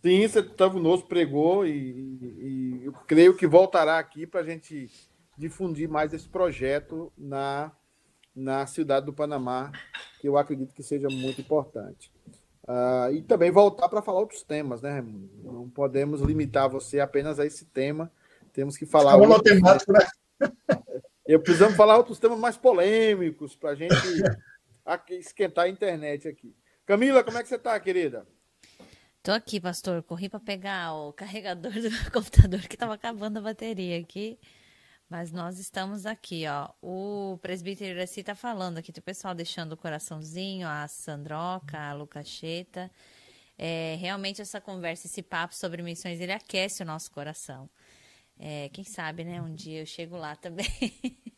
Sim, você estava conosco, pregou e, e, eu creio que voltará aqui para a gente difundir mais esse projeto na, na cidade do Panamá, que eu acredito que seja muito importante. Uh, e também voltar para falar outros temas, né, Raimundo? Não podemos limitar você apenas a esse tema. Temos que falar. Monotemático, né? Eu precisamos falar outros temas mais polêmicos para a gente esquentar a internet aqui. Camila, como é que você está, querida? Tô aqui, pastor. Corri para pegar o carregador do computador que estava acabando a bateria aqui. Mas nós estamos aqui, ó. O presbítero Iraci tá falando aqui, o pessoal deixando o coraçãozinho, a Sandroca, a Lucacheta. É, realmente essa conversa, esse papo sobre missões, ele aquece o nosso coração. É, quem sabe, né? Um dia eu chego lá também.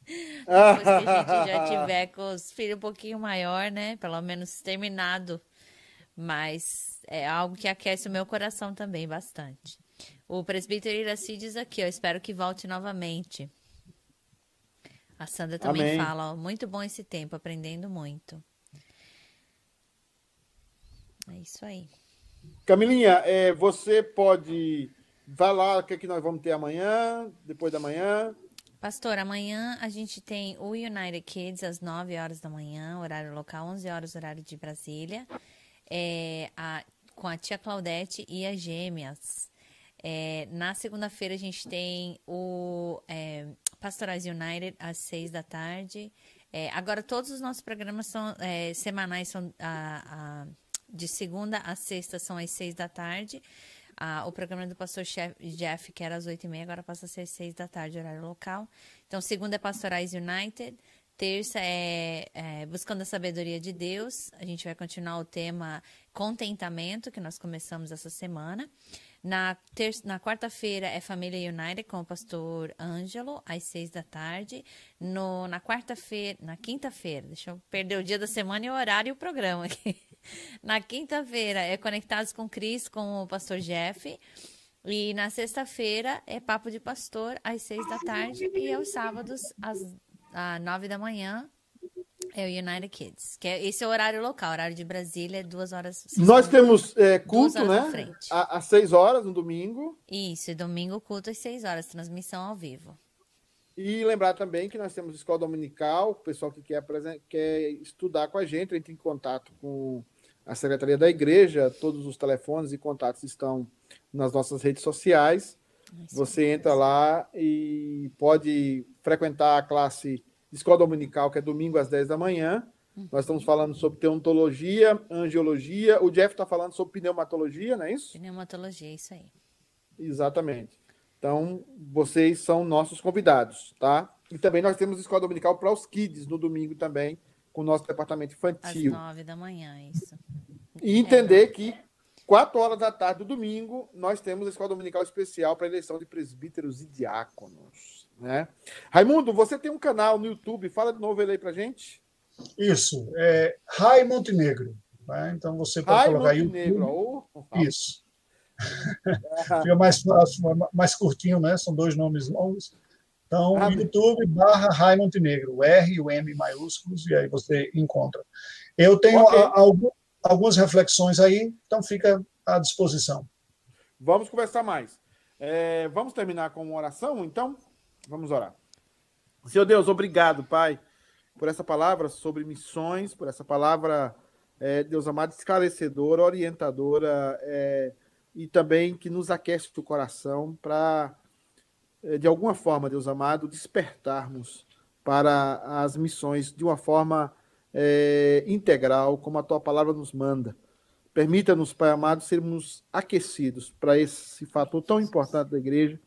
Depois que a gente já tiver com os filhos um pouquinho maior, né? Pelo menos terminado. Mas é algo que aquece o meu coração também bastante. O presbítero Iraci diz aqui, ó, espero que volte novamente. A Sandra também Amém. fala, ó, muito bom esse tempo, aprendendo muito. É isso aí. Camilinha, é, você pode Vai lá, o que, é que nós vamos ter amanhã, depois da manhã? Pastor, amanhã a gente tem o United Kids às 9 horas da manhã, horário local, 11 horas, horário de Brasília, é, a, com a tia Claudete e as gêmeas. É, na segunda-feira a gente tem o é, Pastorais United às 6 da tarde. É, agora, todos os nossos programas são é, semanais, são a, a, de segunda a sexta, são às 6 da tarde. O programa do pastor Jeff, que era às 8h30, agora passa a ser 6 da tarde, horário local. Então, segunda é Pastorais United. Terça é, é, Buscando a Sabedoria de Deus. A gente vai continuar o tema Contentamento, que nós começamos essa semana. Na, na quarta-feira é Família United com o pastor Ângelo, às seis da tarde. No, na quarta-feira, na quinta-feira, deixa eu perder o dia da semana e o horário e o programa aqui. Na quinta-feira é Conectados com Cris com o pastor Jeff. E na sexta-feira é Papo de Pastor às seis da tarde. E aos sábados, às, às nove da manhã, é o United Kids. Que é, esse é o horário local, horário de Brasília, é duas horas. Nós temos é, culto, né? Às seis horas no domingo. Isso, e domingo culto às seis horas, transmissão ao vivo. E lembrar também que nós temos escola dominical, o pessoal que quer, quer estudar com a gente, entre em contato com a Secretaria da Igreja, todos os telefones e contatos estão nas nossas redes sociais. Você entra lá e pode frequentar a classe escola dominical, que é domingo às 10 da manhã. Nós estamos falando sobre teontologia, angiologia. O Jeff está falando sobre pneumatologia, não é isso? Pneumatologia, isso aí. Exatamente. Então, vocês são nossos convidados, tá? E também nós temos escola dominical para os kids no domingo também, com o nosso departamento infantil. Às nove da manhã, isso. E entender é. que quatro horas da tarde do domingo nós temos a escola dominical especial para eleição de presbíteros e diáconos, né? Raimundo, você tem um canal no YouTube, fala de novo ele aí para gente. Isso, é Rai Montenegro. Né? Então você pode Rai colocar Montenegro, YouTube. Oh, Isso. Fica mais fácil, mais curtinho, né? São dois nomes longos. Então, ah, YouTube barra Rai Montenegro, o R e o M maiúsculos, e aí você encontra. Eu tenho okay. a, a, algumas reflexões aí, então fica à disposição. Vamos conversar mais. É, vamos terminar com uma oração, então? Vamos orar. Senhor Deus, obrigado, Pai, por essa palavra sobre missões, por essa palavra, é, Deus amado, esclarecedora, orientadora, é, e também que nos aquece o coração para, eh, de alguma forma, Deus amado, despertarmos para as missões de uma forma é, integral, como a tua palavra nos manda. Permita-nos, Pai amado, sermos aquecidos para esse fator tão importante da igreja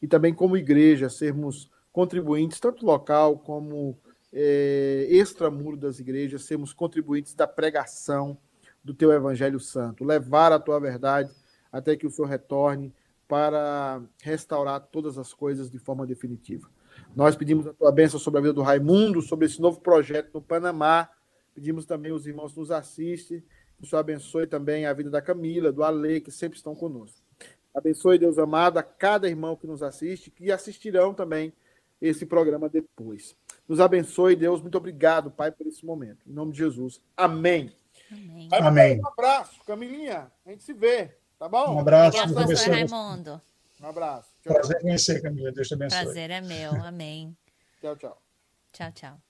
e também, como igreja, sermos contribuintes, tanto local como é, extramuro das igrejas, sermos contribuintes da pregação do teu Evangelho Santo, levar a tua verdade até que o Senhor retorne para restaurar todas as coisas de forma definitiva. Nós pedimos a tua bênção sobre a vida do Raimundo, sobre esse novo projeto no Panamá. Pedimos também os irmãos que nos assistem, que o Senhor abençoe também a vida da Camila, do Ale, que sempre estão conosco. Abençoe, Deus amado, a cada irmão que nos assiste, que assistirão também esse programa depois. Nos abençoe, Deus. Muito obrigado, Pai, por esse momento. Em nome de Jesus. Amém. Amém. Amém. Um abraço, Camilinha. A gente se vê. Tá bom? Um abraço. Obrigado, pastor Raimundo. Um abraço. Tchau, Prazer em conhecer, Camila. Deus te abençoe. Prazer é meu. Amém. tchau, tchau. Tchau, tchau.